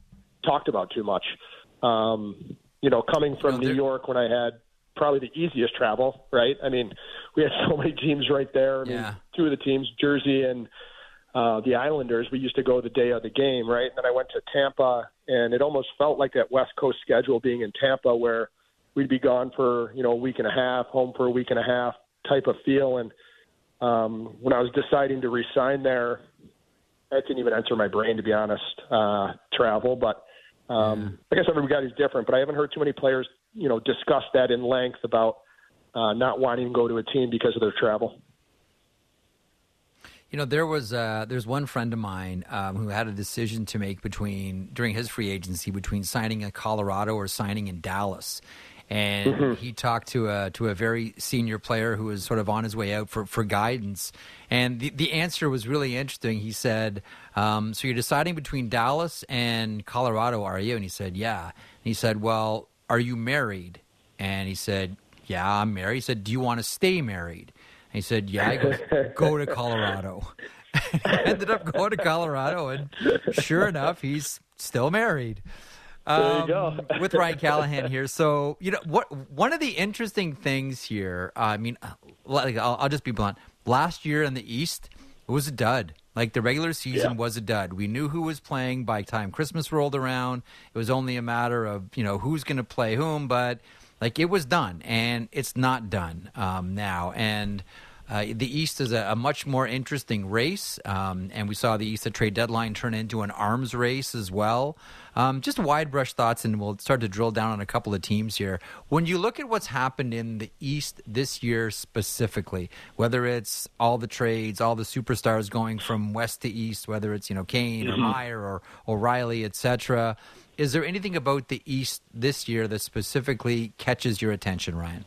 talked about too much. Um, you know, coming from New York when I had probably the easiest travel, right? I mean, we had *laughs* so many teams right there. I mean, yeah. two of the teams, Jersey and uh, the Islanders, we used to go the day of the game, right? And then I went to Tampa, and it almost felt like that West Coast schedule being in Tampa, where we'd be gone for you know a week and a half, home for a week and a half type of feel. And um, when I was deciding to resign there, that didn't even enter my brain to be honest. Uh, travel, but um, I guess everybody's different. But I haven't heard too many players you know, discuss that in length about uh, not wanting to go to a team because of their travel. You know, there was uh, there's one friend of mine um, who had a decision to make between during his free agency between signing in Colorado or signing in Dallas, and mm-hmm. he talked to a to a very senior player who was sort of on his way out for, for guidance, and the the answer was really interesting. He said, um, "So you're deciding between Dallas and Colorado, are you?" And he said, "Yeah." And he said, "Well, are you married?" And he said, "Yeah, I'm married." He said, "Do you want to stay married?" he said, "Yeah." I go, "Go to Colorado." *laughs* ended up going to Colorado, and sure enough, he's still married. Um, *laughs* with Ryan Callahan here. So you know what? One of the interesting things here. Uh, I mean, like, I'll, I'll, just be blunt. Last year in the East, it was a dud. Like the regular season yeah. was a dud. We knew who was playing by time Christmas rolled around. It was only a matter of you know who's going to play whom, but like it was done, and it's not done um, now. And uh, the East is a, a, much more interesting race, um, and we saw the East at trade deadline turn into an arms race as well. Um, just wide brush thoughts, and we'll start to drill down on a couple of teams here. When you look at what's happened in the East this year specifically, whether it's all the trades, all the superstars going from West to East, whether it's you know Kane mm-hmm. or Meier or O'Reilly, etc. Is there anything about the East this year that specifically catches your attention, Ryan?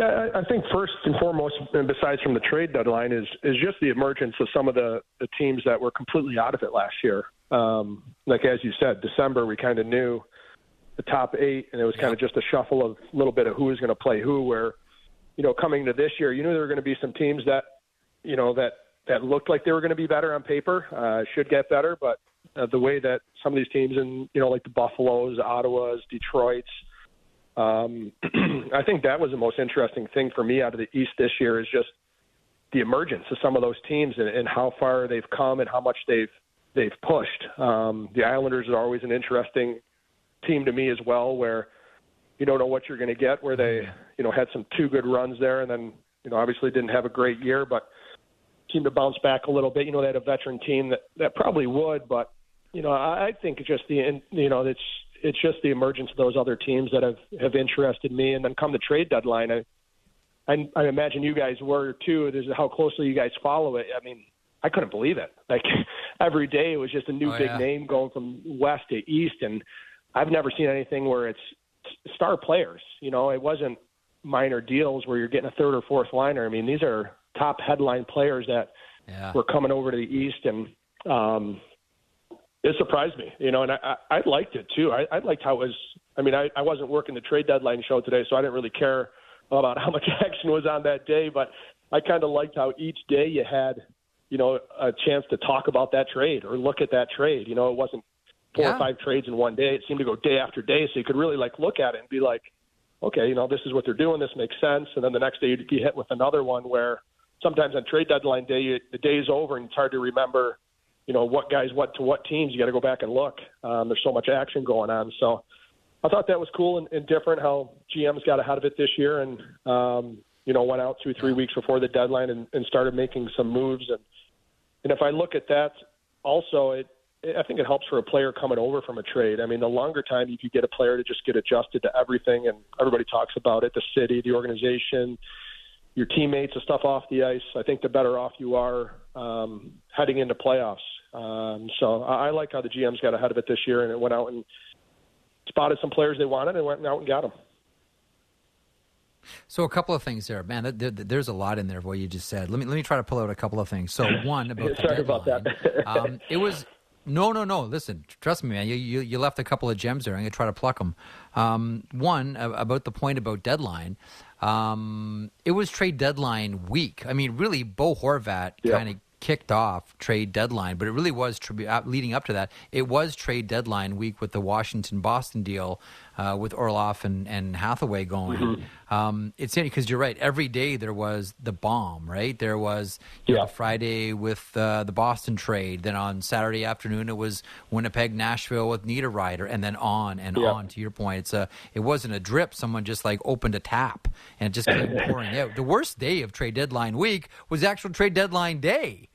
Yeah, I think first and foremost, and besides from the trade deadline, is is just the emergence of some of the, the teams that were completely out of it last year. Um, like as you said, December we kind of knew the top eight, and it was kind of just a shuffle of a little bit of who was going to play who. Where you know, coming to this year, you knew there were going to be some teams that you know that that looked like they were going to be better on paper, uh, should get better, but uh, the way that some of these teams and you know like the Buffaloes, Ottawas, Detroit's, um, *clears throat* I think that was the most interesting thing for me out of the East this year is just the emergence of some of those teams and, and how far they've come and how much they've they've pushed. Um, the Islanders are always an interesting team to me as well, where you don't know what you're going to get. Where they you know had some two good runs there, and then you know obviously didn't have a great year, but seemed to bounce back a little bit. You know they had a veteran team that that probably would, but you know, I think it's just the you know it's it's just the emergence of those other teams that have have interested me, and then come the trade deadline, I I, I imagine you guys were too. There's how closely you guys follow it. I mean, I couldn't believe it. Like *laughs* every day, it was just a new oh, big yeah. name going from west to east, and I've never seen anything where it's star players. You know, it wasn't minor deals where you're getting a third or fourth liner. I mean, these are top headline players that yeah. were coming over to the east, and um, it surprised me, you know, and I, I, liked it too. I, I liked how it was. I mean, I, I wasn't working the trade deadline show today, so I didn't really care about *laughs* how much action was on that day. But I kind of liked how each day you had, you know, a chance to talk about that trade or look at that trade. You know, it wasn't four yeah. or five trades in one day. It seemed to go day after day, so you could really like look at it and be like, okay, you know, this is what they're doing. This makes sense. And then the next day you'd be hit with another one where sometimes on trade deadline day, you, the day's over and it's hard to remember you know what guys went to what teams. You got to go back and look. Um, there's so much action going on. So I thought that was cool and, and different how GM's got ahead of it this year and um, you know went out two three weeks before the deadline and, and started making some moves. And and if I look at that, also it I think it helps for a player coming over from a trade. I mean, the longer time you could get a player to just get adjusted to everything, and everybody talks about it, the city, the organization, your teammates, the stuff off the ice. I think the better off you are um, heading into playoffs. Um, so I, I like how the GMs got ahead of it this year and it went out and spotted some players they wanted and went out and got them. So a couple of things there, man. There, there's a lot in there of what you just said. Let me let me try to pull out a couple of things. So *laughs* one about sorry the about that. um, it was no, no, no. Listen, trust me, man. You, you, you left a couple of gems there. I'm gonna try to pluck them. Um, one about the point about deadline. Um, it was trade deadline week. I mean, really, Bo Horvat Yeah. kind of kicked off trade deadline, but it really was tri- uh, leading up to that. It was trade deadline week with the Washington Boston deal uh, with Orlov and, and Hathaway going. Um, it's because you're right. Every day there was the bomb, right? There was you know, Friday with uh, the Boston trade. Then on Saturday afternoon it was Winnipeg, Nashville with Niederreiter, and then on and Yeah. on. To your point, it's a it wasn't a drip. Someone just like opened a tap and it just *laughs* came pouring out. The worst day of trade deadline week was actual trade deadline day.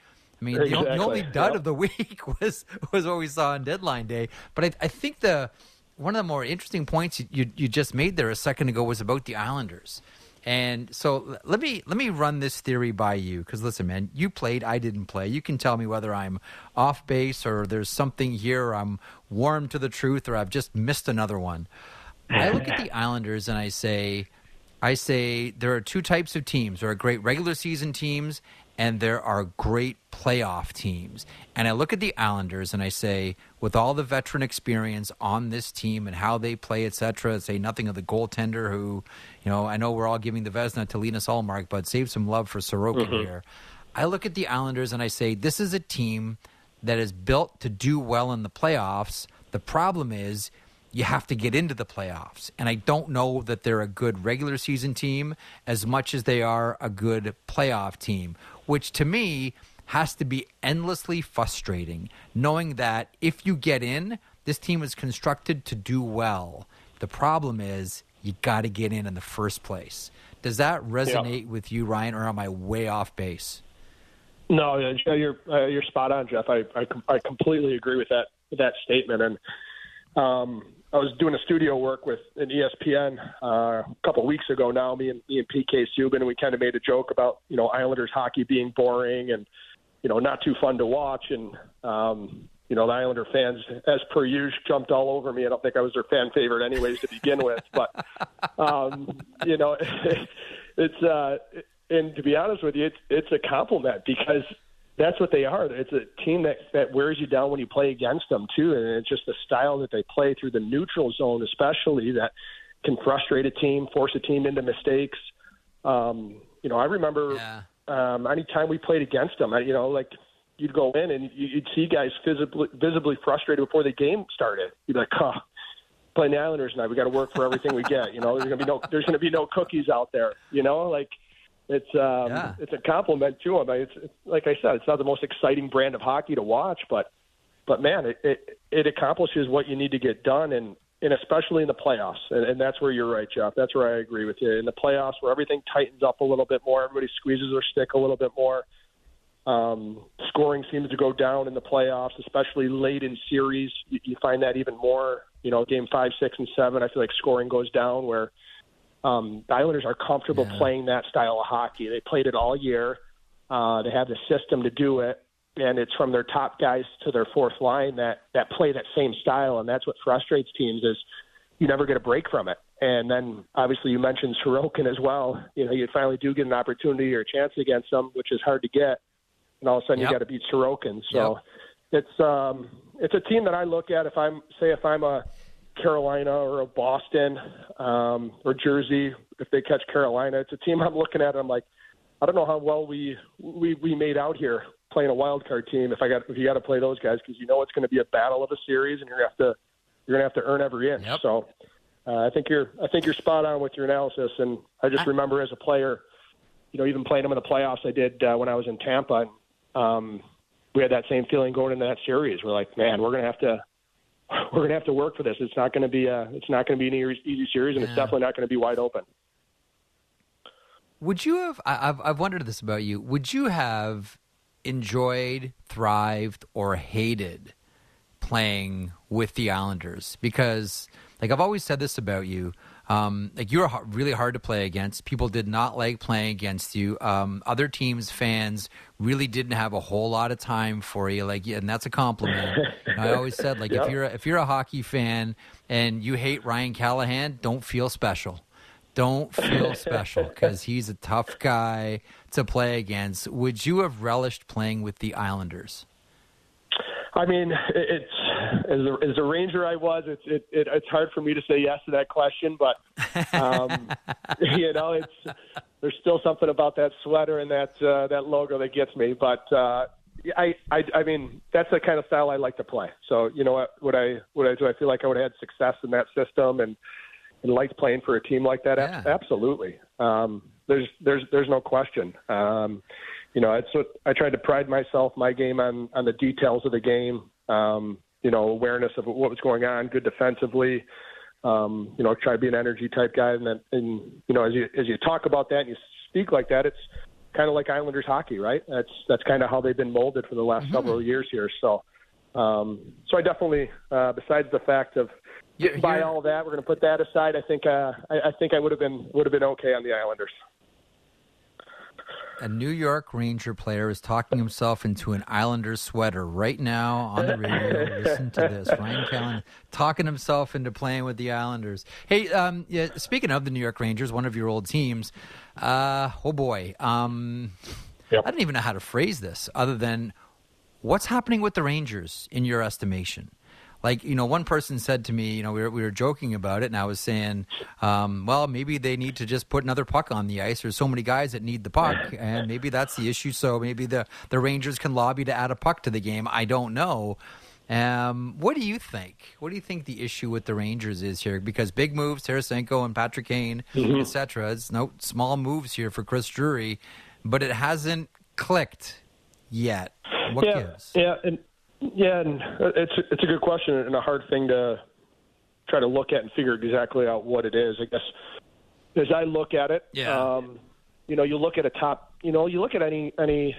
I mean, the, the only dud Yep. of the *laughs* week was was what we saw on deadline day. But I, I think the one of the more interesting points you, you, you just made there a second ago was about the Islanders. And so let me let me run this theory by you because listen, man, you played, I didn't play. You can tell me whether I'm off base or there's something here, I'm warm to the truth, or I've just missed another one. I look at the Islanders and I say, I say there are two types of teams. There are great regular season teams and there are great playoff teams. And I look at the Islanders and I say, with all the veteran experience on this team and how they play, etc., say nothing of the goaltender who, you know, I know we're all giving the Vezina to Linus Ullmark, but save some love for Sorokin mm-hmm. here. I look at the Islanders and I say, this is a team that is built to do well in the playoffs. The problem is you have to get into the playoffs. And I don't know that they're a good regular season team as much as they are a good playoff team, which to me has to be endlessly frustrating, knowing that if you get in, this team is constructed to do well. The problem is you got to get in in the first place. Does that resonate yeah. with you, Ryan, or am I way off base? No, you're uh, you're spot on, Jeff. I, I I completely agree with that with that statement, and um, I was doing a studio work with an ESPN uh, a couple weeks ago. Now, me and me and PK Subban, and we kind of made a joke about you know Islanders hockey being boring and you know not too fun to watch, and um, you know the Islander fans, as per usual, jumped all over me. I don't think I was their fan favorite, anyways, to begin with. *laughs* But um, you know, *laughs* it's uh, and to be honest with you, it's it's a compliment because that's what they are. It's a team that that wears you down when you play against them too, and it's just the style that they play through the neutral zone, especially that can frustrate a team, force a team into mistakes. Um, you know, I remember yeah. um, anytime we played against them, I, you know, like you'd go in and you'd see guys visibly visibly frustrated before the game started. You'd be like, "Huh." Playing the Islanders tonight, we got to work for everything we get. You know, there's gonna be no, there's gonna be no cookies out there. You know, like it's um, yeah. it's a compliment to him. It's, it's like I said, it's not the most exciting brand of hockey to watch, but but man, it it, it accomplishes what you need to get done, and and especially in the playoffs. And, and that's where you're right, Jeff. That's where I agree with you. In the playoffs, where everything tightens up a little bit more, everybody squeezes their stick a little bit more. Um, scoring seems to go down in the playoffs, especially late in series. You, you find that even more. You know, game five, six, and seven. I feel like scoring goes down where um, the Islanders are comfortable yeah. playing that style of hockey. They played it all year. Uh, they have the system to do it, and it's from their top guys to their fourth line that that play that same style, and that's what frustrates teams is you never get a break from it. And then obviously you mentioned Sorokin as well. You know, you finally do get an opportunity or a chance against them, which is hard to get, and all of a sudden yep. you got to beat Sorokin. So yep. it's um, it's a team that I look at if I'm say if I'm a Carolina or a Boston um, or Jersey if they catch Carolina. It's a team I'm looking at. I'm like, I don't know how well we we we made out here playing a wild card team. If I got if you got to play those guys because you know it's going to be a battle of a series and you're gonna have to you're gonna have to earn every inch. Yep. So uh, I think you're I think you're spot on with your analysis. And I just remember as a player, you know, even playing them in the playoffs, I did uh, when I was in Tampa. And, um, we had that same feeling going into that series. We're like, man, we're gonna have to *laughs* we're going to have to work for this. It's not going to be a, it's not going to be an easy series, and yeah. it's definitely not going to be wide open. Would you have? I've I've wondered this about you. Would you have enjoyed, thrived, or hated playing with the Islanders? Because, like I've always said this about you. Um, like you were really hard to play against. People did not like playing against you. Um, other teams' fans really didn't have a whole lot of time for you. Like, and that's a compliment. I always said, like, yep. if you're a, if you're a hockey fan and you hate Ryan Callahan, don't feel special. Don't feel special because *laughs* he's a tough guy to play against. Would you have relished playing with the Islanders? I mean, it's as a, as a ranger I was. It's it, it, it's hard for me to say yes to that question, but um, *laughs* you know, it's there's still something about that sweater and that uh, that logo that gets me. But uh, I, I I mean, that's the kind of style I like to play. So you know what? Would I would I do? I feel like I would have had success in that system and and liked playing for a team like that. Yeah. Absolutely. Um, there's there's there's no question. Um, you know, it's what I tried to pride myself, my game on on the details of the game. Um, you know, awareness of what was going on, good defensively. Um, you know, try to be an energy type guy, and then, and you know, as you as you talk about that and you speak like that, it's kind of like Islanders hockey, right? That's that's kind of how they've been molded for the last mm-hmm. several years here. So, um, so I definitely, uh, besides the fact of getting by all that. We're going to put that aside. I think uh, I, I think I would have been would have been okay on the Islanders. A New York Ranger player is talking himself into an Islanders sweater right now on the radio. Listen to this. Ryan Callahan talking himself into playing with the Islanders. Hey, um, yeah, speaking of the New York Rangers, one of your old teams, uh, oh boy. Um, yep. I don't even know how to phrase this other than what's happening with the Rangers in your estimation? Like you know one person said to me you know we were, we were joking about it and i was saying um, well maybe they need to just put another puck on the ice there's so many guys that need the puck *laughs* and maybe that's the issue so maybe the, the rangers can lobby to add a puck to the game i don't know um, what do you think? What do you think the issue with the Rangers is here? Because big moves, Tarasenko and Patrick Kane, mm-hmm. etc. It's no small moves here for Chris Drury, but it hasn't clicked yet. What yeah, gives? Yeah, and yeah, and it's it's a good question and a hard thing to try to look at and figure exactly out what it is. I guess as I look at it, yeah. um, you know, you look at a top, you know, you look at any any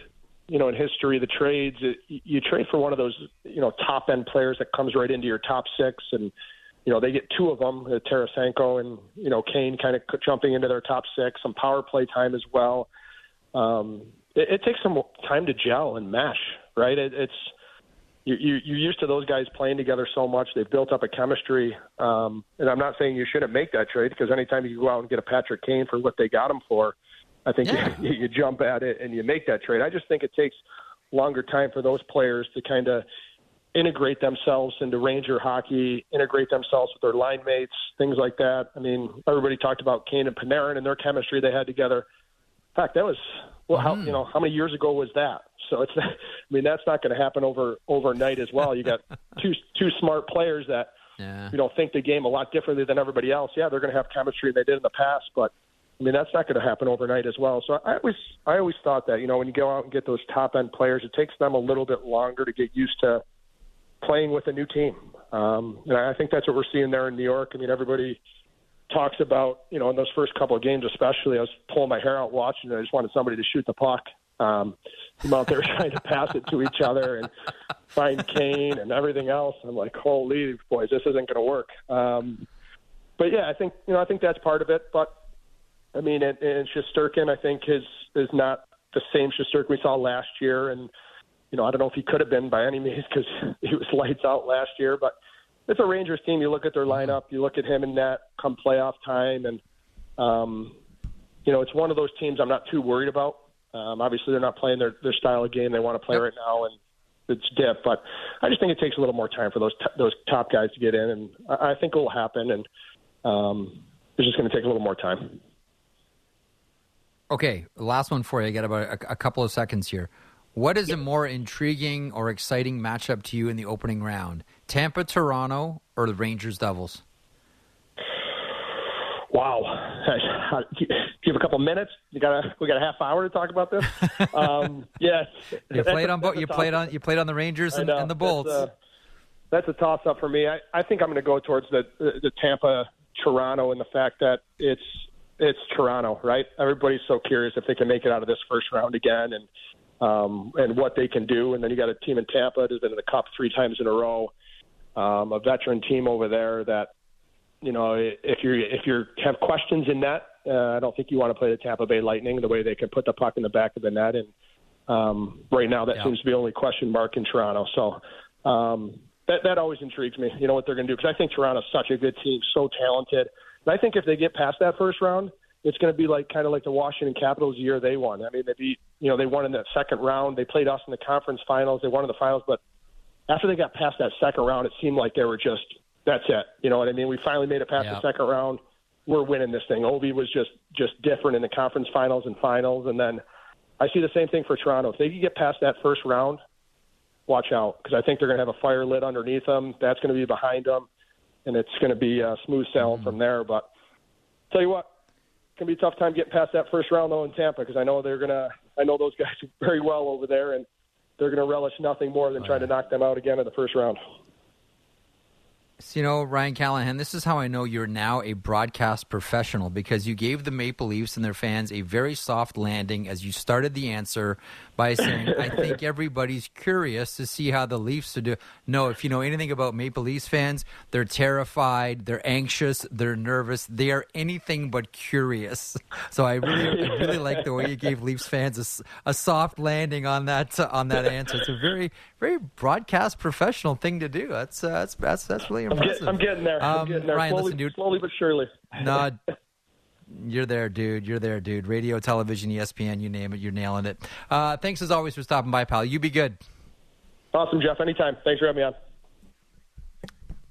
you know in history the trades it, you trade for one of those you know top end players that comes right into your top six and you know they get two of them uh, Tarasenko and you know Kane kind of jumping into their top six some power play time as well um, it, it takes some time to gel and mesh right it, it's you, you, you're used to those guys playing together so much. They've built up a chemistry. Um, and I'm not saying you shouldn't make that trade because anytime you go out and get a Patrick Kane for what they got him for, I think yeah. you, *laughs* you jump at it and you make that trade. I just think it takes longer time for those players to kind of integrate themselves into Ranger hockey, integrate themselves with their line mates, things like that. I mean, everybody talked about Kane and Panarin and their chemistry they had together. In fact, that was well, how mm. you know how many years ago was that? So it's not, I mean that's not going to happen over overnight as well. You got *laughs* two two smart players that yeah. you know think the game a lot differently than everybody else. Yeah, they're going to have chemistry they did in the past, but I mean that's not going to happen overnight as well. So I always I always thought that you know when you go out and get those top end players, it takes them a little bit longer to get used to playing with a new team. Um, and I think that's what we're seeing there in New York. I mean everybody talks about, you know, in those first couple of games, especially, I was pulling my hair out watching it. I just wanted somebody to shoot the puck. Um, I'm out there *laughs* trying to pass it to each other and find Kane and everything else. I'm like, holy boys, this isn't going to work. Um, but yeah, I think you know, I think that's part of it. But I mean, and, and Shesterkin, I think is is not the same Shesterkin we saw last year, and you know, I don't know if he could have been by any means because *laughs* he was lights out last year, but it's a Rangers team. You look at their lineup, you look at him in net come playoff time, and um, you know it's one of those teams I'm not too worried about. Um, obviously, they're not playing their their style of game they want to play yep. right now, and it's dip. But I just think it takes a little more time for those t- those top guys to get in, and I, I think it will happen. And um, it's just going to take a little more time. Okay, last one for you. I got about a, a couple of seconds here. What is a more intriguing or exciting matchup to you in the opening round? Tampa, Toronto, or the Rangers, Devils? Wow. Do *laughs* you have a couple minutes? You got a we got a half hour to talk about this. *laughs* Um, yes. You played on both. You played on you played on the Rangers and, and the Bolts. That's a, that's a toss up for me. I, I think I'm going to go towards the the Tampa Toronto and the fact that it's it's Toronto, right? Everybody's so curious if they can make it out of this first round again, and um, and what they can do. And then you got a team in Tampa that's been in the Cup three times in a row, um, a veteran team over there that, you know, if you if you have questions in net, uh, I don't think you want to play the Tampa Bay Lightning the way they can put the puck in the back of the net. And um, right now, that yeah. seems to be the only question mark in Toronto. So um, that that always intrigues me. You know what they're going to do because I think Toronto's such a good team, so talented. And I think if they get past that first round, it's going to be like kind of like the Washington Capitals year they won. I mean, they beat, you know, they won in that second round. They played us in the conference finals. They won in the finals, but after they got past that second round, it seemed like they were just that's it. You know what I mean? We finally made it past the second round. We're winning this thing. Ovi was just just different in the conference finals and finals, and then I see the same thing for Toronto. If they can get past that first round, watch out because I think they're going to have a fire lit underneath them. That's going to be behind them, and it's going to be uh, smooth sailing mm-hmm. from there. But tell you what, can be a tough time getting past that first round though in Tampa because I know they're gonna. I know those guys *laughs* very well over there, and they're gonna relish nothing more than trying to knock them out again in the first round. So, you know, Ryan Callahan, this is how I know you're now a broadcast professional because you gave the Maple Leafs and their fans a very soft landing as you started the answer by saying, I think *laughs* everybody's curious to see how the Leafs are doing. No, if you know anything about Maple Leafs fans, they're terrified, they're anxious, they're nervous, they are anything but curious. *laughs* So I really, I really like the way you gave Leafs fans a, a soft landing on that uh, on that answer. It's a very, very broadcast professional thing to do. That's uh, that's that's that's really impressive. I'm, get, I'm getting there. Um, I'm getting there. Ryan, slowly, listen, dude. slowly but surely. No, you're there, dude. You're there, dude. Radio, television, ESPN, you name it, you're nailing it. Uh, thanks as always for stopping by, pal. You be good. Awesome, Jeff. Anytime. Thanks for having me on.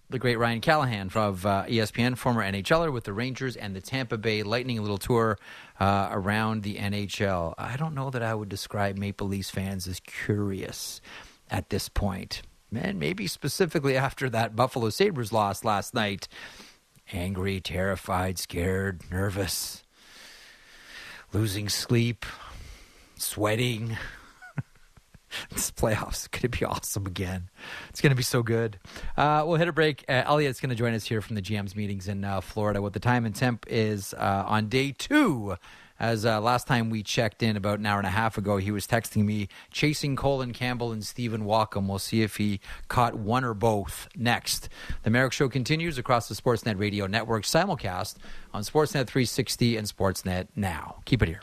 The great Ryan Callahan from uh, ESPN, former NHLer with the Rangers and the Tampa Bay Lightning. A little tour uh, around the NHL. I don't know that I would describe Maple Leafs fans as curious at this point. Man, maybe specifically after that Buffalo Sabres loss last night. Angry, terrified, scared, nervous, losing sleep, sweating. *laughs* this playoffs going to be awesome again. It's going to be so good. Uh, we'll hit a break. Uh, Elliotte's going to join us here from the GM's meetings in uh, Florida. What the time and temp is uh, on day two. As uh, last time we checked in about an hour and a half ago, he was texting me chasing Colin Campbell and Stephen Walkom. We'll see if he caught one or both next. The Marek Show continues across the Sportsnet Radio Network simulcast on Sportsnet 360 and Sportsnet Now. Keep it here.